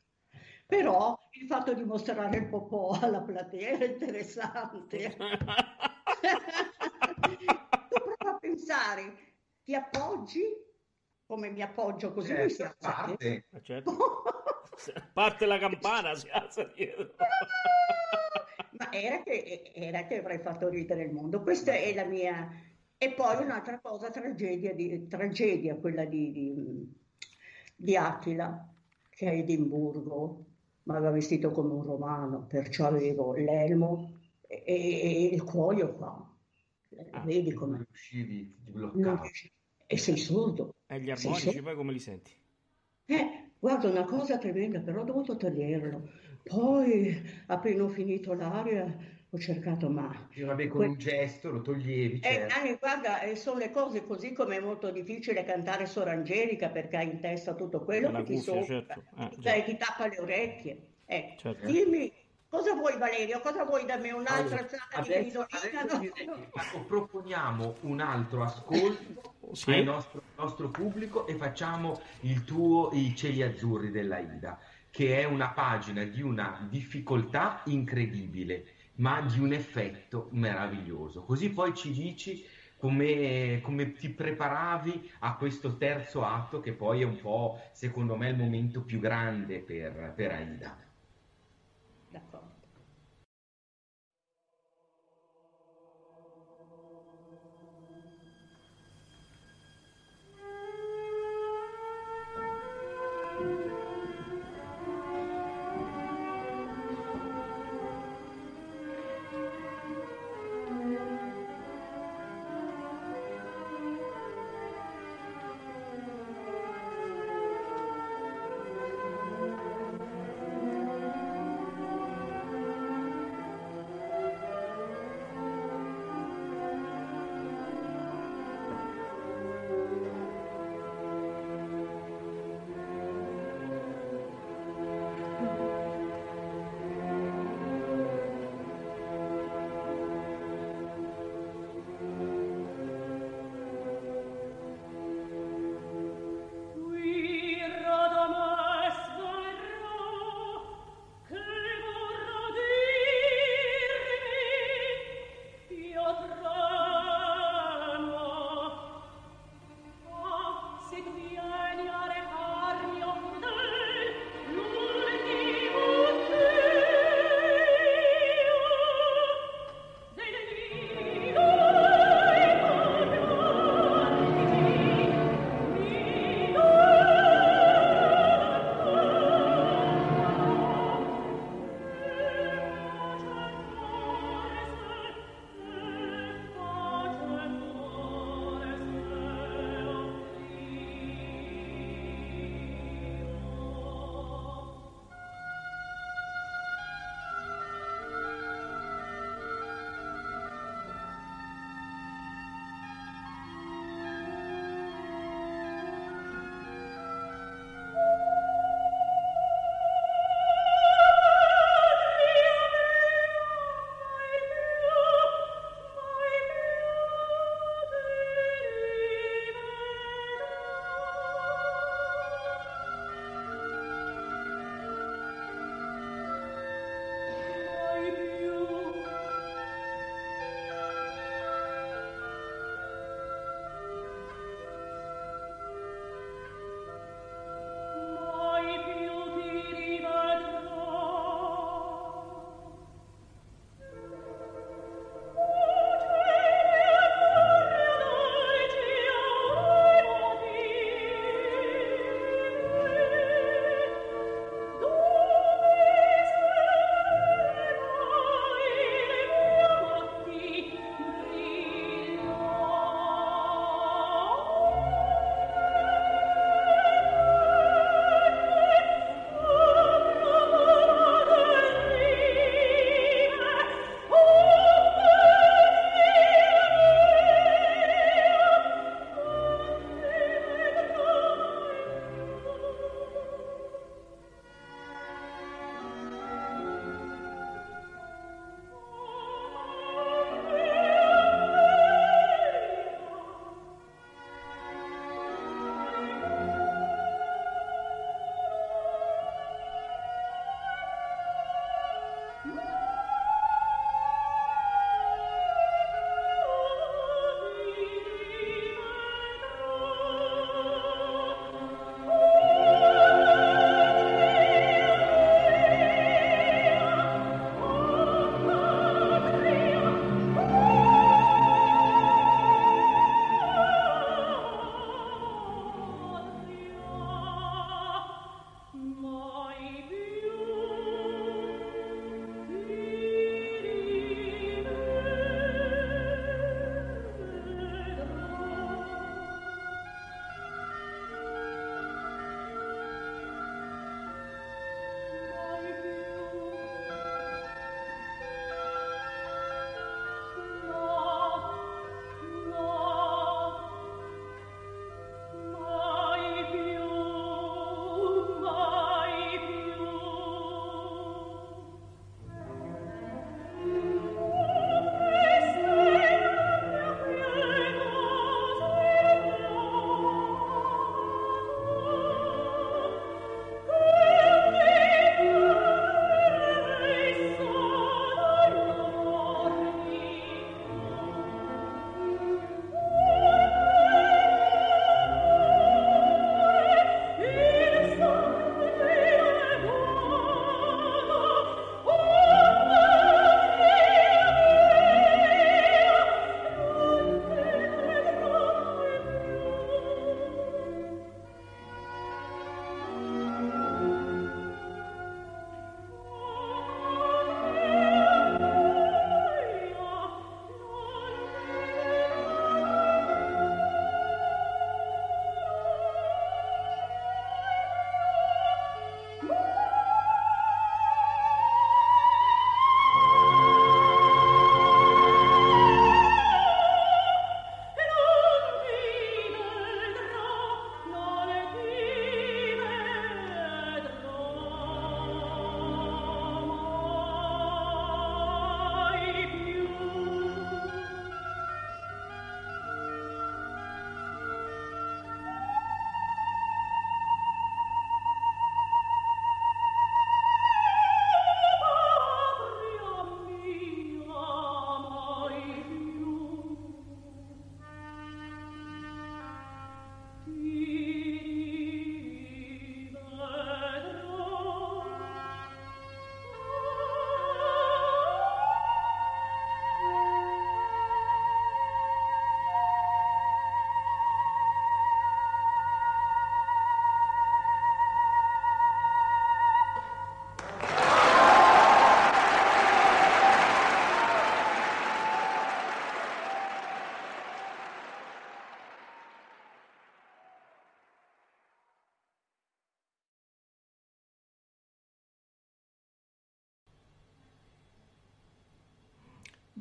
Però il fatto di mostrare il popò alla platea è interessante. pensare, ti appoggi come mi appoggio così Eh, mi si alza parte. Eh, certo. Parte la campana, si alza dietro. Ma era che, era che avrei fatto ridere il mondo. Questa è la mia... E poi un'altra cosa, tragedia, di, tragedia quella di, di, di Attila, che a Edimburgo mi aveva vestito come un romano, perciò avevo l'elmo e, e il cuoio qua. Ah, Vedi Non come... riuscivi, ti non bloccava. riusci- E sei sordo. E gli Sei armonici sordo. poi come li senti? Eh, guarda, una cosa tremenda, però ho dovuto toglierlo. Poi, appena ho finito l'aria, ho cercato, ma... Vabbè, con Que- un gesto lo toglievi, Eh, certo. Nanni, guarda, eh, sono le cose così come è molto difficile cantare Sor Angelica perché hai in testa tutto quello che ti cuffia, sopra, certo. Eh, cioè, ti tappa le orecchie. Eh, Certo. dimmi Cosa vuoi Valerio? Cosa vuoi da me? Un'altra Allora, alzata di adesso, adesso direi proponiamo un altro ascolto Sì. al nostro, nostro pubblico e facciamo il tuo I cieli azzurri della Ida, che è una pagina di una difficoltà incredibile, ma di un effetto meraviglioso. Così poi ci dici come, come ti preparavi a questo terzo atto, che poi è un po', secondo me, il momento più grande per, per Aida.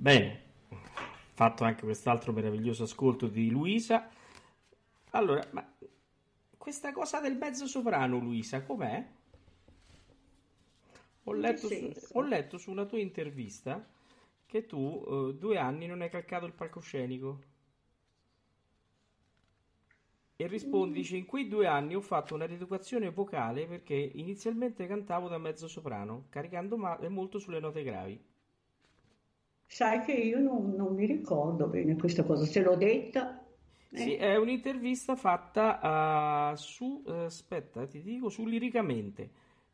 Bene, fatto anche quest'altro meraviglioso ascolto di Luisa. Allora, ma questa cosa del mezzo soprano, Luisa, com'è? Ho letto, su, ho letto su una tua intervista che tu uh, due anni non hai calcato il palcoscenico. E rispondi, mm. dice, in quei due anni ho fatto una rieducazione vocale perché inizialmente cantavo da mezzo soprano, caricando male molto sulle note gravi. Sai che io non, non mi ricordo bene questa cosa, se l'ho detta sì, è un'intervista fatta uh, su, uh, aspetta, ti dico, su Liricamente,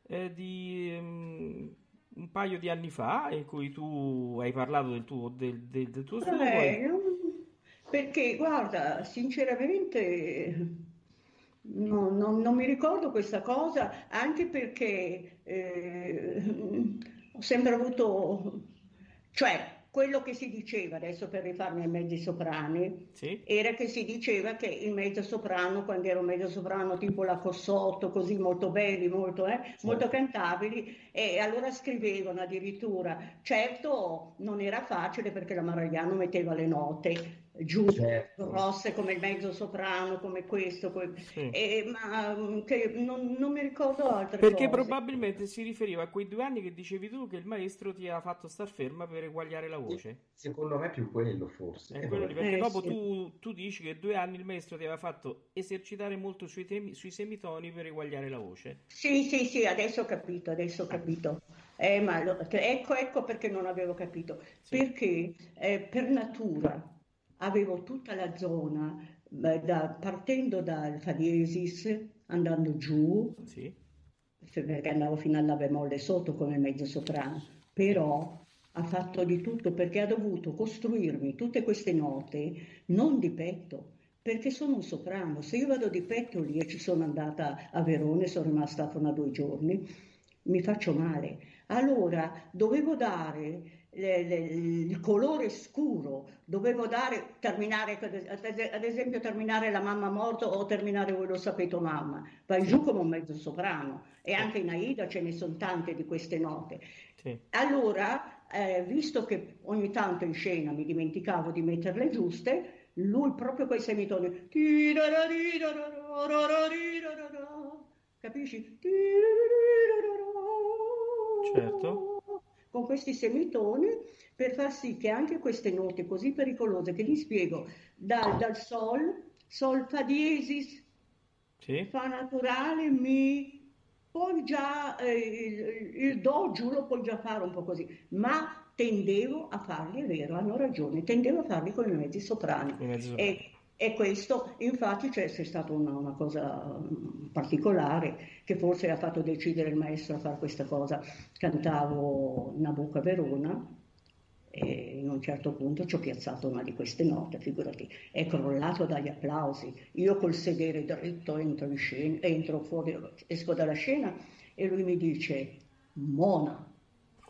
eh, di um, un paio di anni fa, in cui tu hai parlato del tuo, del, del, del tuo studio. Eh, poi... Perché, guarda, sinceramente no, no, non mi ricordo questa cosa, anche perché eh, ho sempre avuto... Cioè, quello che si diceva, adesso per rifarmi ai mezzi soprani, sì. era che si diceva che il mezzo soprano, quando ero mezzo soprano tipo la Cossotto, così molto belli, molto, eh, sì. molto cantabili, e allora scrivevano addirittura, certo non era facile perché la Maragliano metteva le note, giù certo. grosse come il mezzo soprano, come questo, que... sì. eh, ma mm, che non, non, mi ricordo altre Perché cose. probabilmente si riferiva a quei due anni che dicevi tu che il maestro ti ha fatto star ferma per eguagliare la voce. Secondo me è più quello forse. È quello lì, perché eh, dopo sì. tu, tu, dici che due anni il maestro ti aveva fatto esercitare molto sui, temi, sui semitoni per eguagliare la voce. Sì, sì, sì, adesso ho capito, adesso ho capito. Eh, ma lo, ecco, ecco perché non avevo capito. Sì. Perché eh, per natura avevo tutta la zona, da, partendo dal Fa diesis, andando giù, sì. perché andavo fino alla bemolle sotto come mezzo soprano, però ha fatto di tutto perché ha dovuto costruirmi tutte queste note non di petto, perché sono un soprano. Se io vado di petto lì e ci sono andata a Verone, sono rimasta fino a due giorni, mi faccio male. Allora dovevo dare le, le, il colore scuro, dovevo dare, terminare, ad esempio terminare la mamma morto o terminare voi lo sapete mamma, vai giù come un mezzo soprano e anche in Aida ce ne sono tante di queste note. Sì. Allora, eh, visto che ogni tanto in scena mi dimenticavo di metterle giuste, lui proprio quei semitoni, capisci? Certo con questi semitoni per far sì che anche queste note così pericolose che vi spiego dal, dal sol, sol fa diesis, sì. fa naturale, mi, poi già eh, il, il, do giù lo puoi già fare un po' così, ma tendevo a farli, è vero, hanno ragione, tendevo a farli con i mezzi soprani. I mezzi soprani. E, e questo, infatti, c'è, c'è stata una, una, cosa mm, particolare che forse ha fatto decidere il maestro a fare questa cosa. Cantavo Nabucco a Verona e in un certo punto ci ho piazzato una di queste note, figurati, è crollato dagli applausi. Io col sedere dritto entro scena, entro fuori, esco dalla scena e lui mi dice, Mona,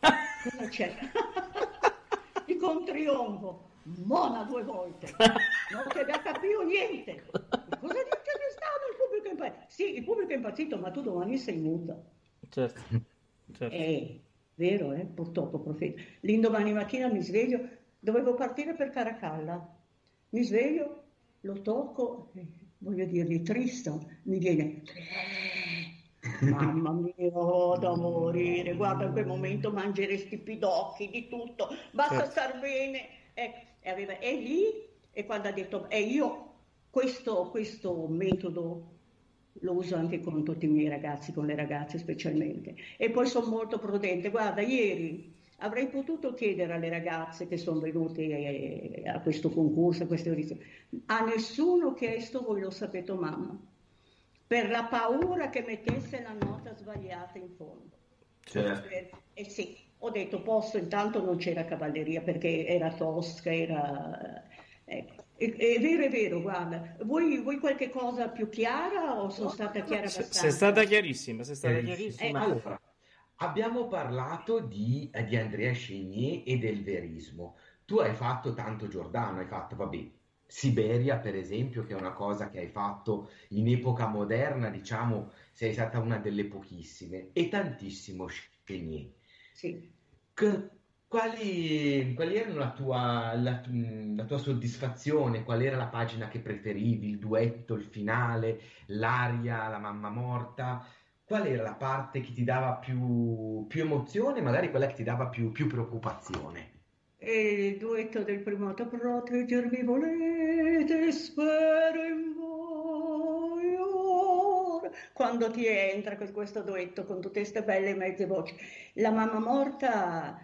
cosa c'è? Dico un trionfo mona due volte, non si è capito niente. Cosa dice che stato il pubblico è impazzito? Sì, il pubblico è impazzito, ma tu domani sei muta. Certo, certo. È vero, eh? purtroppo, profeta. L'indomani mattina mi sveglio, dovevo partire per Caracalla. Mi sveglio, lo tocco, eh, voglio dirgli Tristan, mi viene... Mamma mia, oh, da morire, guarda in quel momento mangeresti pidocchi di tutto, basta certo. star bene. Ecco, e, aveva, è lì e quando ha detto, e io questo, questo metodo lo uso anche con tutti i miei ragazzi, con le ragazze specialmente. E poi sono molto prudente. Guarda, ieri avrei potuto chiedere alle ragazze che sono venute eh, a questo concorso, a queste audizioni, a nessuno chiesto, voi lo sapete mamma, per la paura che mettesse la nota sbagliata in fondo. Certo. E eh sì, ho detto posto, intanto non c'era cavalleria perché era tosca, era... Ecco. È, è, vero, è vero, guarda. Vuoi, vuoi qualche cosa più chiara o sono stata chiara abbastanza? Sei stata chiarissima, sei stata chiarissima. Eh, allora, abbiamo parlato di, eh, di Andrea Scegni e del verismo. Tu hai fatto tanto Giordano, hai fatto, vabbè, Siberia, per esempio, che è una cosa che hai fatto in epoca moderna, diciamo, sei stata una delle pochissime, e tantissimo Scegni. Sì. Che, Quali, quali erano la tua, la, la tua soddisfazione? Qual era la pagina che preferivi? Il duetto, il finale, l'aria, la mamma morta? Qual era la parte che ti dava più, più emozione, magari quella che ti dava più, più preoccupazione? E il duetto del primo proteggermi volete, spero in voi. Quando ti entra con questo duetto con tutte queste belle mezze voci. La mamma morta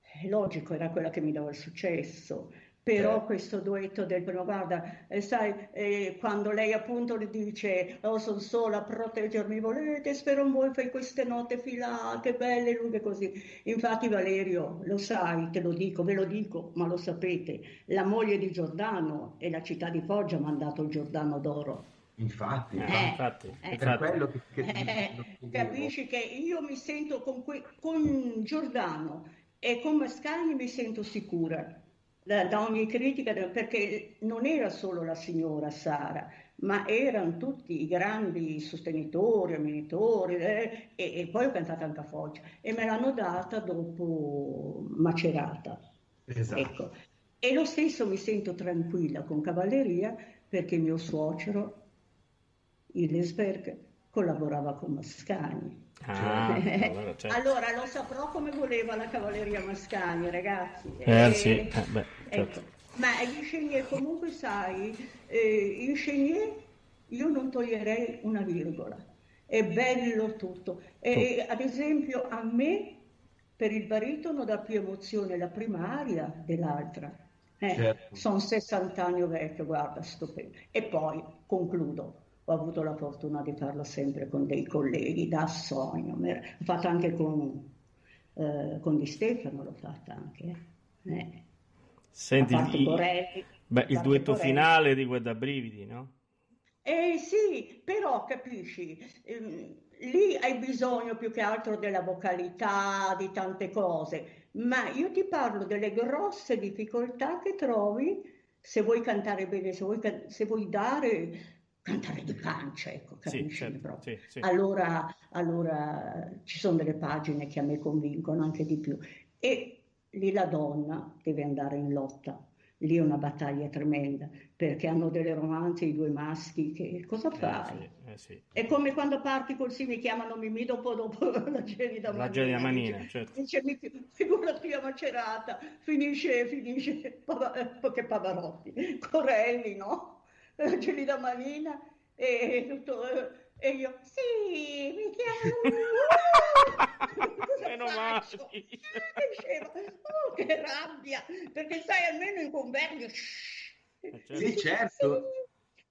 è logico, era quella che mi dava il successo. Però questo duetto del primo, guarda, eh, sai, eh, quando lei appunto le dice, oh, sono sola proteggermi, volete, spero in voi fai queste notte filate, belle, lunghe così. Infatti Valerio, lo sai, te lo dico, ve lo dico, ma lo sapete, la moglie di Giordano e la città di Foggia ha mandato il Giordano d'oro. Infatti, Eh, Eh, infatti, eh. per infatti. quello che, che ti Eh, chiedevo. capisci che io mi sento con, que- con Giordano e con Mascagni mi sento sicura da, da ogni critica, perché non era solo la signora Sara, ma erano tutti i grandi sostenitori, ammiratori, eh, e, e poi ho cantato anche a Foggia e me l'hanno data dopo Macerata. Esatto. Ecco. E lo stesso mi sento tranquilla con Cavalleria perché mio suocero, Hillesberg, collaborava con Mascagni. Ah, allora, certo. Allora lo saprò come voleva la Cavalleria Mascagni, ragazzi. Eh, Eh, sì, eh, beh, certo. ecco. Ma gli Chenier comunque sai, eh, in Chenier io non toglierei una virgola. È bello tutto. E, ad esempio a me per il baritono dà più emozione la prima aria dell'altra. Eh, Certo. Sono 60 anni vecchio, guarda, stupendo. E poi concludo. Ho avuto la fortuna di farlo sempre con dei colleghi da sogno. L'ho fatta anche con, eh, con Di Stefano, l'ho fatta anche. eh. Senti, i- Corelli, beh, il duetto Corelli. finale di Guarda Brividi, no? Eh sì, però capisci, ehm, lì hai bisogno più che altro della vocalità, di tante cose, ma io ti parlo delle grosse difficoltà che trovi se vuoi cantare bene, se vuoi, se vuoi dare, cantare di pancia, ecco, Sì, capisci certo, proprio. sì, sì. Allora, allora ci sono delle pagine che a me convincono anche di più e lì la donna deve andare in lotta. Lì è una battaglia tremenda perché hanno delle romanze i due maschi che cosa Eh, fai? sì, eh, sì. È come quando parti col sì, mi chiamano Mimì dopo, dopo la gelida La gelida manina. manina, certo. Dice, mi fi- figurati a Macerata, finisce, finisce, eh, che Pavarotti, Corelli, no? La gelida manina e tutto, e io, sì, mi chiamano Cosa Meno male. Eh, diceva, oh, che rabbia, perché sai almeno in convegno, shh. Eh, certo. Sì, certo.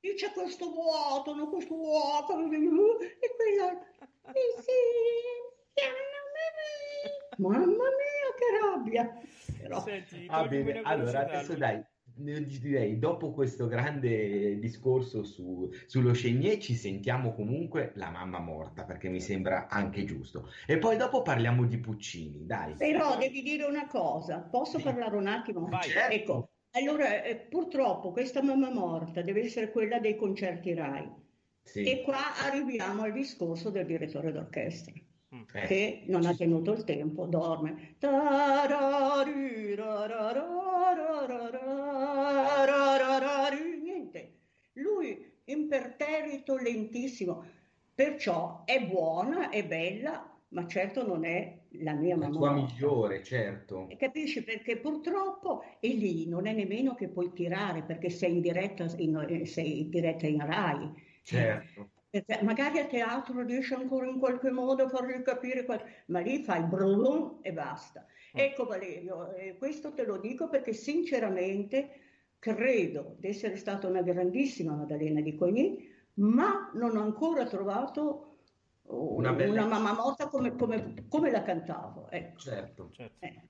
Sì, c'è questo vuoto, no? questo vuoto, e quella, sì, sì, chiamano me. Mamma mia, che rabbia. Però, Senti, Va toglimi bene, allora adesso dai, direi dopo questo grande discorso su- sullo Chenier ci sentiamo comunque la mamma morta perché mi sembra anche giusto. E poi dopo parliamo di Puccini, dai. però devi dire una cosa, posso Sì. parlare un attimo? Vai. Certo. Ecco, allora, eh, purtroppo questa mamma morta deve essere quella dei concerti RAI. Sì, E qua arriviamo al discorso del direttore d'orchestra. Mm. eh, che non ha tenuto il tempo, dorme. Niente, imperterrito lentissimo, perciò è buona, è bella, ma certo non è la mia la mamma. tua morta. migliore, certo. E Capisci? Perché purtroppo è lì, non è nemmeno che puoi tirare perché sei in diretta in, sei in, diretta in Rai. Certo. Perché magari a teatro riesci ancora in qualche modo a fargli capire, qual- ma lì fai brum e basta. Ecco Valerio, questo te lo dico perché sinceramente credo di essere stata una grandissima Maddalena di Cogni, ma non ho ancora trovato Una una, mamma morta come, come- come la cantavo. Ecco. Certo. Certo. Eh.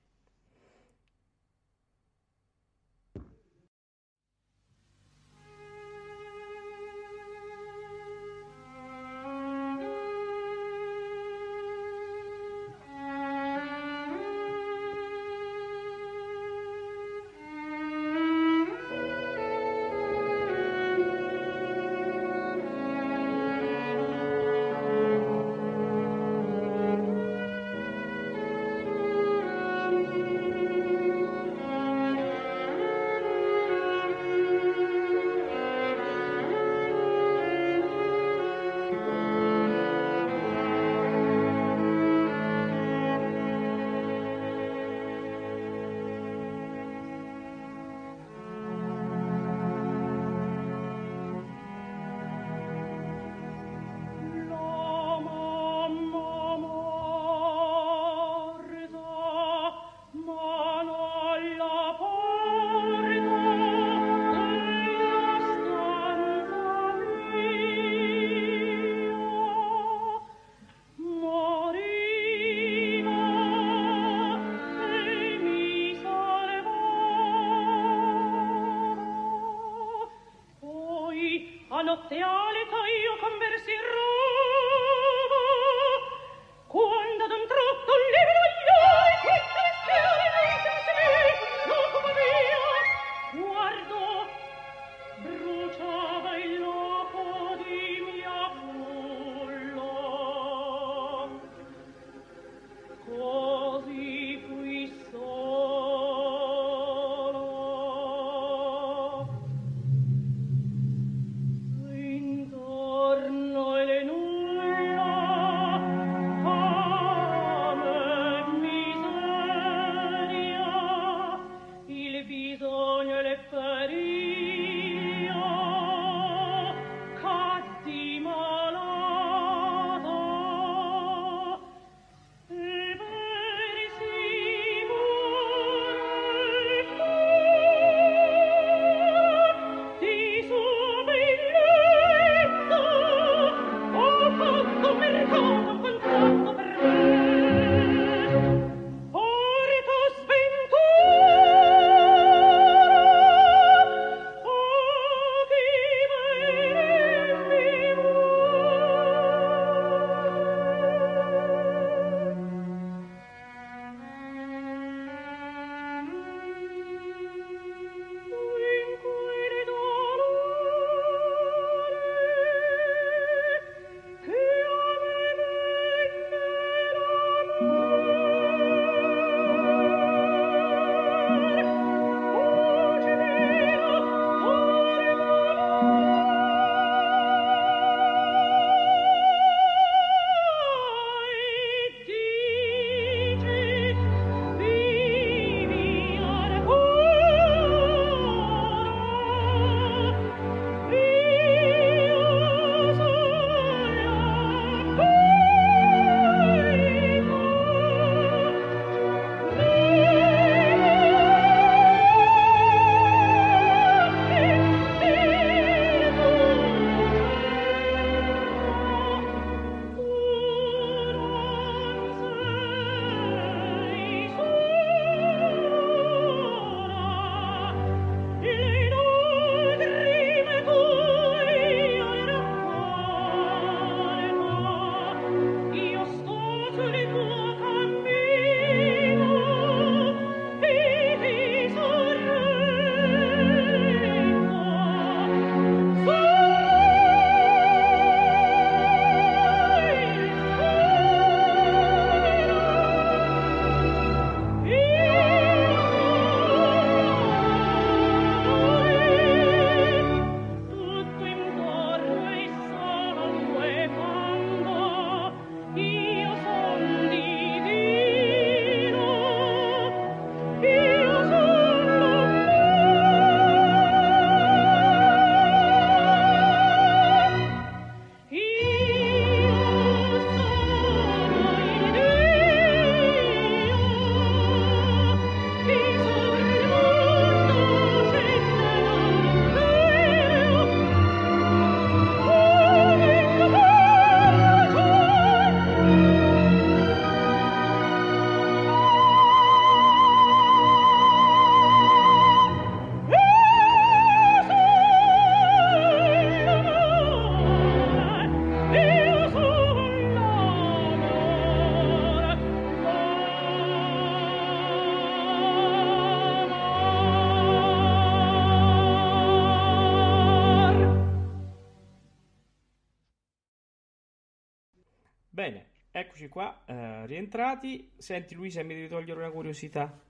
Eh, rientrati. Senti Luisa, mi devi togliere una curiosità.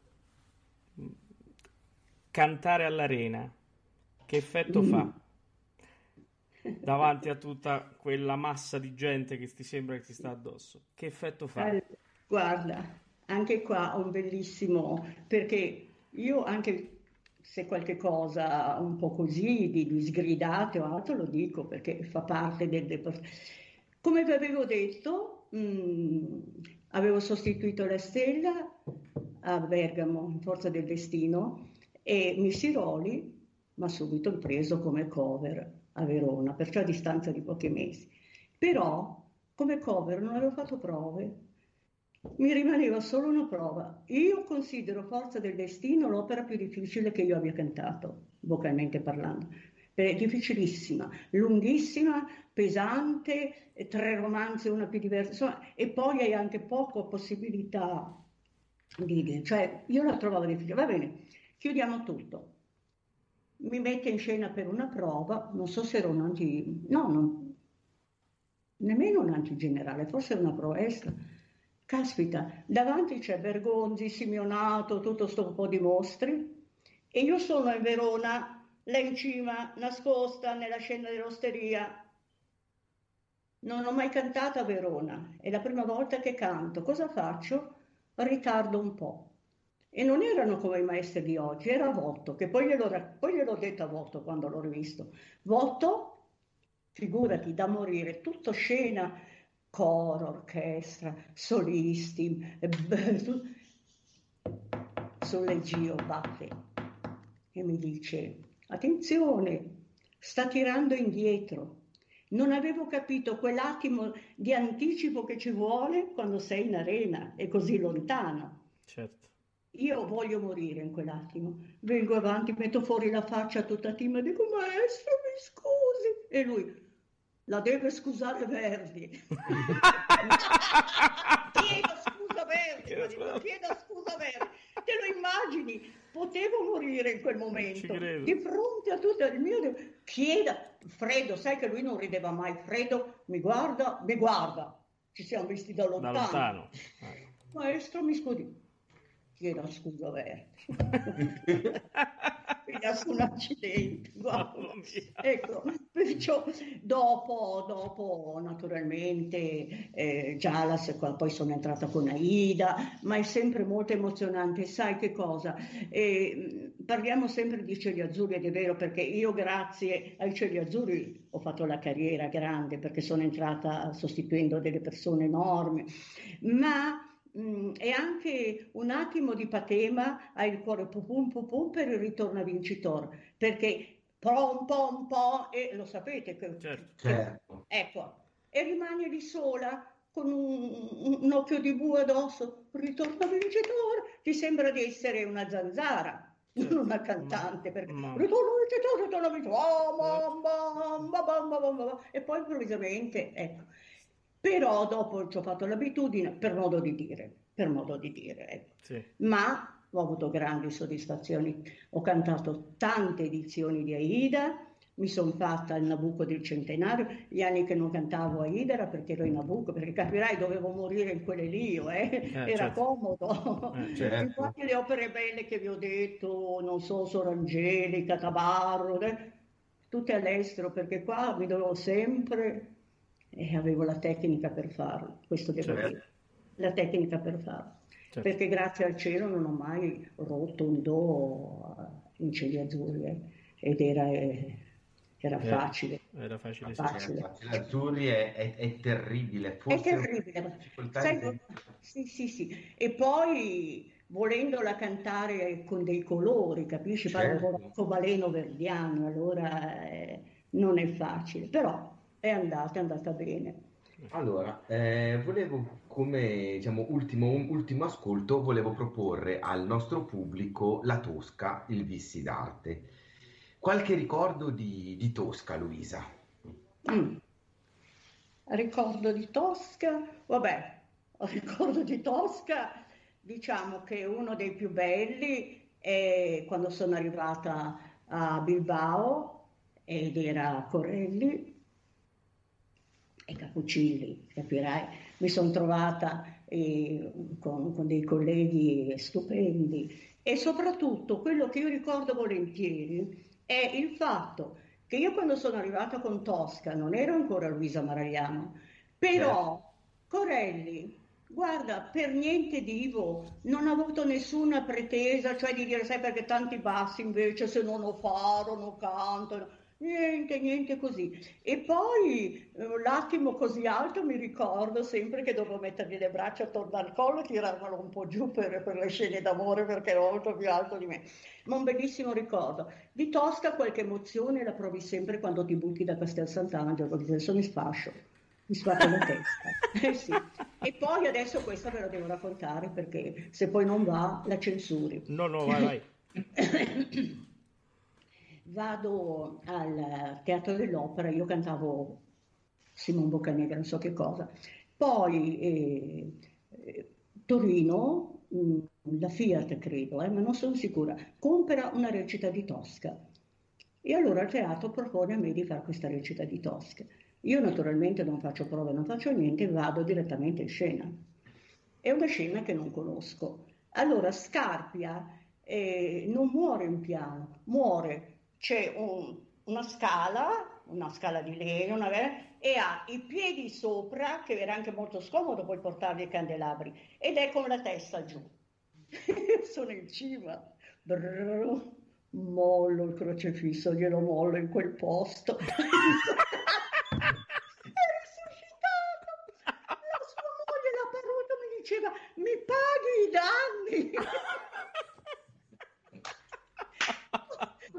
Cantare all'arena, che effetto mm. fa? Davanti a tutta quella massa di gente che ti sembra che ti sta addosso. Che effetto fa? Guarda, anche qua ho un bellissimo, perché io anche se qualche cosa un po' così di, di sgridate o altro lo dico perché fa parte del... Come vi avevo detto, Mm, avevo sostituito la stella a Bergamo in Forza del Destino e Missiroli mi ha subito preso come cover a Verona, perciò a distanza di pochi mesi. Però come cover non avevo fatto prove, mi rimaneva solo una prova. Io considero Forza del Destino l'opera più difficile che io abbia cantato, vocalmente parlando difficilissima, lunghissima, pesante, tre romanzi, una più diversa, insomma, e poi hai anche poco possibilità di... cioè io la trovavo difficile. Va bene, chiudiamo tutto. Mi mette in scena per una prova, non so se era un anti... no, non... nemmeno un antigenerale, forse una prova extra. Caspita, davanti c'è Bergonzi, Simeonato, tutto sto po' di mostri, e io sono in Verona, là in cima, nascosta nella scena dell'osteria. Non ho mai cantato a Verona, è la prima volta che canto. Cosa faccio? Ritardo un po'. E non erano come i maestri di oggi, era Votto, che poi gliel'ho, poi gliel'ho detto a Votto quando l'ho rivisto. Votto, figurati, da morire, tutto scena, coro, orchestra, solisti, sulle Gio batte e mi dice, attenzione, sta tirando indietro. Non avevo capito quell'attimo di anticipo che ci vuole quando sei in arena e così lontano. Certo. Io voglio morire in quell'attimo. Vengo avanti, metto fuori la faccia tutta timida, dico maestro mi scusi. E lui, la deve scusare Verdi. chiedo scusa Verdi, chiedo scusa Verdi. Te lo immagini? Potevo morire in quel momento. Di fronte a tutto il mio... Chieda, Fredo, sai che lui non rideva mai. Fredo mi guarda, mi guarda. Ci siamo visti da lontano. Da lontano. Maestro, mi scusi. Chiedo scusa Verdi. su un accidente. ecco, perciò dopo, dopo naturalmente eh, già la seconda, poi sono entrata con Aida, ma è sempre molto emozionante. Sai che cosa? Eh, parliamo sempre di cieli azzurri ed è vero perché io grazie ai cieli azzurri ho fatto la carriera grande perché sono entrata sostituendo delle persone enormi, ma Mm, e anche un attimo di patema hai il cuore pupum pupum per il ritorno a vincitore, perché pom pom pom e lo sapete che, certo. che certo. ecco, e rimani lì sola con un, un, occhio di bue addosso, ritorno a vincitore, ti sembra di essere una zanzara, certo. non una cantante, perché ma... ritorno a vincitore, ritorno a vincitore, oh, bam, e poi improvvisamente, ecco però dopo ci ho fatto l'abitudine, per modo di dire, per modo di dire, ecco. sì. ma ho avuto grandi soddisfazioni, ho cantato tante edizioni di Aida, mi sono fatta il Nabucco del centenario, gli anni che non cantavo Aida era perché ero in Nabucco, perché capirai dovevo morire in quelle lì, eh? eh era certo. comodo. Eh, certo. Infatti le opere belle che vi ho detto, non so, Sorangelica, Tabarro, eh? tutte all'estero, perché qua mi dovevo sempre e avevo la tecnica per farlo, questo devo certo. dire, la tecnica per farlo. Certo. Perché grazie al cielo non ho mai rotto un do in cieli azzurri eh, ed era, eh, era facile. Era facile, facile. Sì. Azzurri è, è, è, terribile. Forse è terribile. Sai, sì, sì, sì. E poi volendola cantare con dei colori, capisci? Certo. Parlo con Cobaleno verdiano, allora eh, non è facile. Però è andata, è andata bene. Allora, eh, volevo come diciamo, ultimo, ultimo, ascolto, volevo proporre al nostro pubblico la Tosca, il Vissi d'arte. Qualche ricordo di, di Tosca, Luisa? Mm. Ricordo di Tosca? Vabbè, ricordo di Tosca, diciamo che uno dei più belli è quando sono arrivata a Bilbao ed era Corelli e Cappuccilli, capirai. Mi sono trovata eh, con, con, dei colleghi stupendi e soprattutto quello che io ricordo volentieri è il fatto che io quando sono arrivata con Tosca non ero ancora Luisa Maragliano, però certo. Corelli Guarda, per niente divo, non ho avuto nessuna pretesa, cioè di dire, sai perché tanti bassi invece se non lo faro, non cantano. Niente, niente così. E poi eh, l'attimo così alto mi ricordo sempre che dovevo mettergli le braccia attorno al collo e tirarmelo un po' giù per, per, le scene d'amore perché era molto più alto di me. Ma un bellissimo ricordo. Di Tosca qualche emozione la provi sempre quando ti butti da Castel Sant'Angelo, perché adesso mi sfascio, mi sfascio la testa. Eh sì. E poi adesso questa ve la devo raccontare perché se poi non va la censuri. No, no, vai, vai. vado al Teatro dell'Opera, io cantavo Simon Boccanegra, non so che cosa. Poi eh, eh Torino, mm, la Fiat credo, eh, ma non sono sicura, compra una recita di Tosca. E allora il teatro propone a me di fare questa recita di Tosca. Io naturalmente non faccio prove, non faccio niente, vado direttamente in scena. È una scena che non conosco. Allora Scarpia eh, non muore in piano, muore, c'è un, una scala, una scala di legno, una, e ha i piedi sopra, che era anche molto scomodo poi portarvi i candelabri, ed è con la testa giù. Sono in cima, Brrr, mollo il crocefisso, glielo mollo in quel posto. è risuscitato! La sua moglie, la parrucca, mi diceva, mi paghi i danni!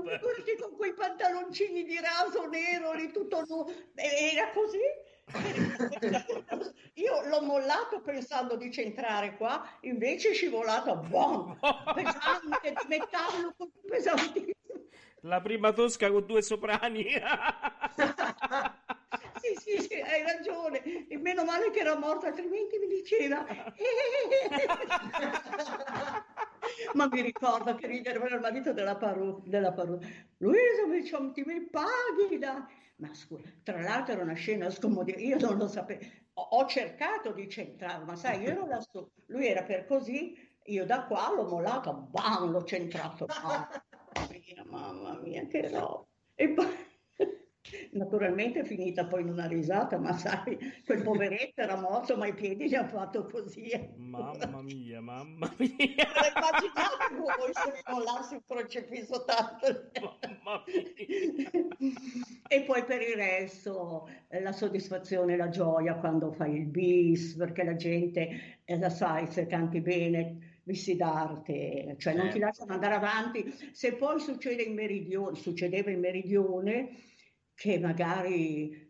Guardi con quei pantaloncini di raso tutto nudo, era così. Io l'ho mollato pensando di centrare qua, invece è scivolato, boom, pesante, di metallo, pesantissimo. La prima tosca con due soprani. sì, sì, sì, hai ragione. E meno male che era morto, altrimenti mi diceva. Ma mi ricordo che rideva il marito della parrucca. Della parrucca. Luisa, mi, ti mi paghi? Da... Ma scusa, tra l'altro era una scena scomoda, io non lo sapevo. Ho, ho cercato di centrare, ma sai, io ero lassù, lui era per così, io da qua l'ho mollato, bam, l'ho centrato. Mamma mia, mamma mia, che roba. E poi... Naturalmente è finita poi in una risata, ma sai, quel poveretto era morto, ma i piedi gli ha fatto così. Mamma mia, mamma mia. Immaginate voi se mi mollasse un crocefisso tanto. Mamma mia. E poi per il resto eh, la soddisfazione, la gioia quando fai il bis, perché la gente, eh, la sai, se canti bene, visti d'arte, cioè non ti certo. lasciano andare avanti. Se poi succede in meridione, succedeva in meridione, che magari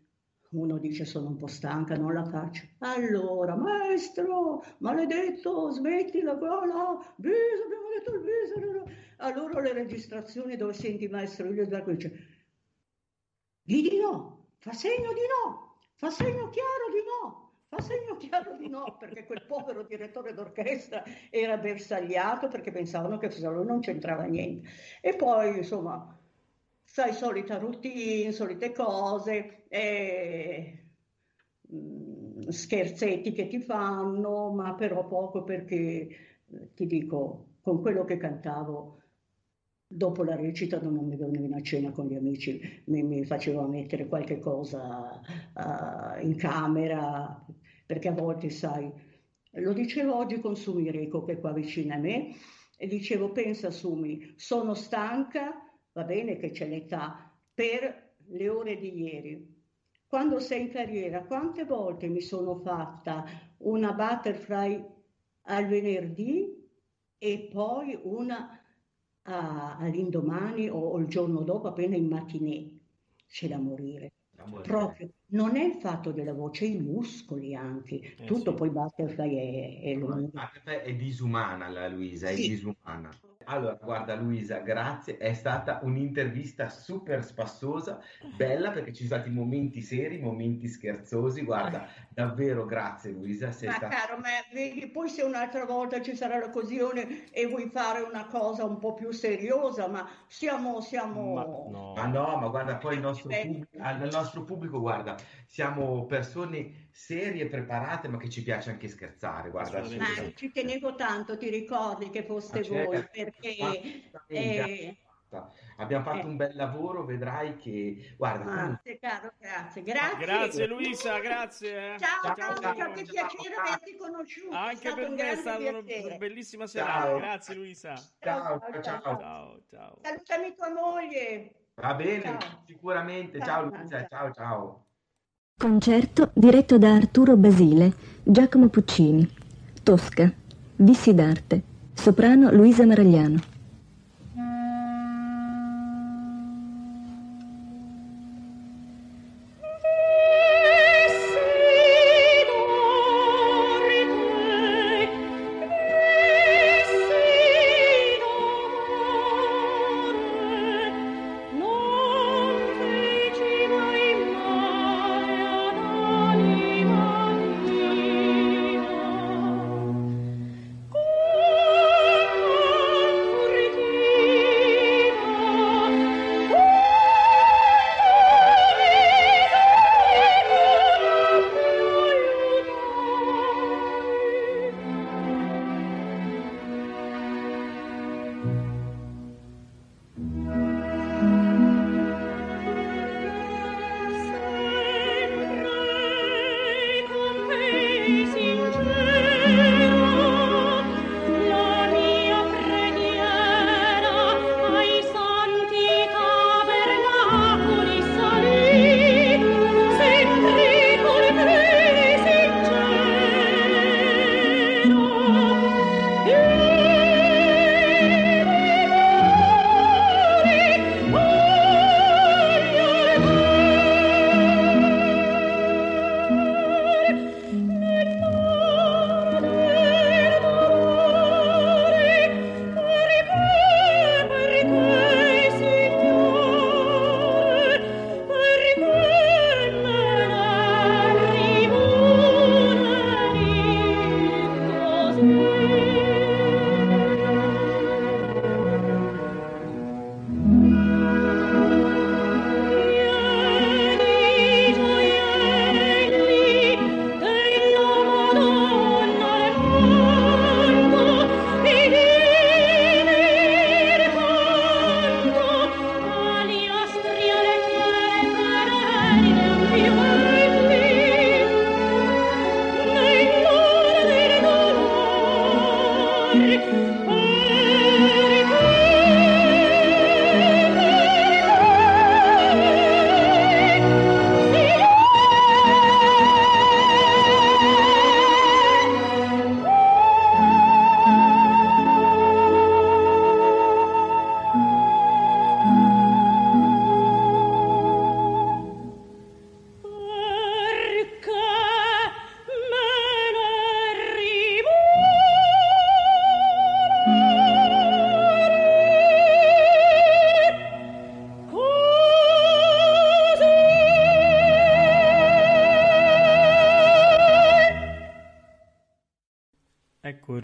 uno dice sono un po' stanca, non la faccio. Allora, maestro, maledetto, smettila, no, viso, abbiamo detto il viso. Allora le registrazioni dove senti maestro Ilio Sbarco dice, di no, fa segno di no, fa segno chiaro di no, fa segno chiaro di no, perché quel povero direttore d'orchestra era bersagliato perché pensavano che lui non c'entrava niente. E poi, insomma, sai, solita routine, solite cose, eh, scherzetti che ti fanno, ma però poco perché, ti dico, con quello che cantavo, dopo la recita non mi venivo a cena con gli amici, mi, mi facevo mettere qualche cosa uh, in camera, perché a volte, sai, lo dicevo oggi con Sumi Rico che è qua vicino a me, e dicevo, pensa Sumi, sono stanca, va bene che c'è l'età, per le ore di ieri. Quando sei in carriera, quante volte mi sono fatta una butterfly al venerdì e poi una a, all'indomani o, o, il giorno dopo, appena in matinée. C'è da morire. Proprio, non è il fatto della voce, i muscoli anche, eh, tutto sì. poi Butterfly è, è lungo. È disumana la Luisa, sì. è disumana. Allora, guarda Luisa, grazie, è stata un'intervista super spassosa, bella perché ci sono stati momenti seri, momenti scherzosi, guarda, davvero grazie Luisa. Sei ma stata... caro, ma vedi, poi se un'altra volta ci sarà l'occasione e vuoi fare una cosa un po' più seriosa, ma siamo... siamo... Ma no, ma, no, ma guarda, poi il nostro, pubblico, il nostro pubblico, guarda, siamo persone serie, preparate, ma che ci piace anche scherzare. Guarda, ma ci tenevo tanto, ti ricordi che foste certo. voi, perché... Eh, abbiamo fatto eh. un bel lavoro, vedrai che... Guarda, grazie, caro, grazie. Grazie, grazie Luisa, grazie. Eh. Ciao, ciao, ciao, ciao che piacere averti conosciuto. Anche per me è stata una bellissima serata. Grazie Luisa. Ciao, ciao, ciao. ciao, ciao. Salutami tua moglie. Va bene, sicuramente. Ciao, ciao Luisa, ciao, ciao. Concerto diretto da Arturo Basile, Giacomo Puccini. Tosca. Vissi d'arte. Soprano Luisa Maragliano.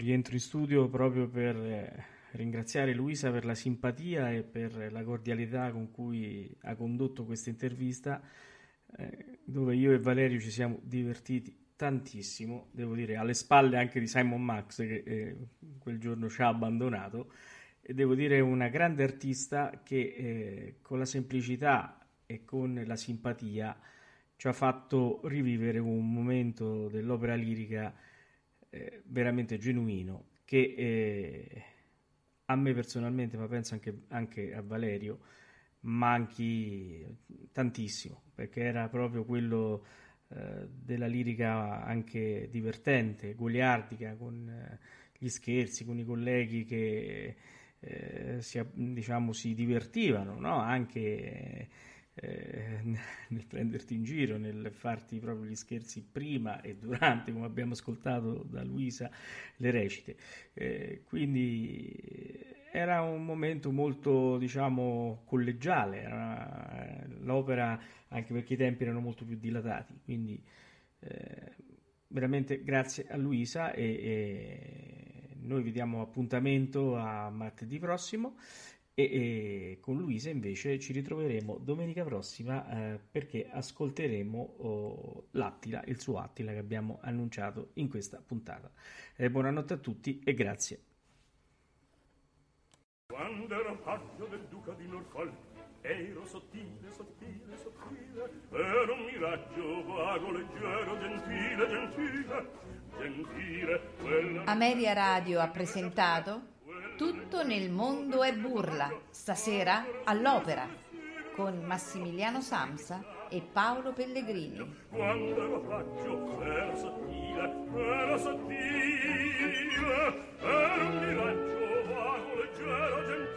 Rientro in studio proprio per eh, ringraziare Luisa per la simpatia e per la cordialità con cui ha condotto questa intervista, eh, dove io e Valerio ci siamo divertiti tantissimo, devo dire, alle spalle anche di Simon Max che eh, quel giorno ci ha abbandonato. E devo dire una grande artista che con la semplicità e con la simpatia ci ha fatto rivivere un momento dell'opera lirica eh, veramente genuino che eh, a me personalmente, ma penso anche, anche, a Valerio, manchi tantissimo, perché era proprio quello eh, della lirica anche divertente, goliardica, con eh, gli scherzi, con i colleghi che eh, si, diciamo, si divertivano, no? anche eh, nel prenderti in giro, nel farti proprio gli scherzi prima e durante, come abbiamo ascoltato da Luisa, le recite. Eh, quindi era un momento molto, diciamo, collegiale, era, l'opera, anche perché i tempi erano molto più dilatati, quindi eh, veramente grazie a Luisa e, e noi vi diamo appuntamento a martedì prossimo e, e, con Luisa invece ci ritroveremo domenica prossima eh, perché ascolteremo oh, l'Attila, il suo Attila che abbiamo annunciato in questa puntata. Eh, buonanotte a tutti e grazie. Quando ero paggio del duca di Norfolk ero sottile, sottile, sottile ero un miraggio vago, leggero, gentile, gentile, gentile. Quella... Ameria Radio ha presentato tutto nel mondo è burla, stasera all'opera, con Massimiliano Samsa e Paolo Pellegrini. Quando raggio, era sottile, era sottile, era un miraggio vago, leggero, gentile.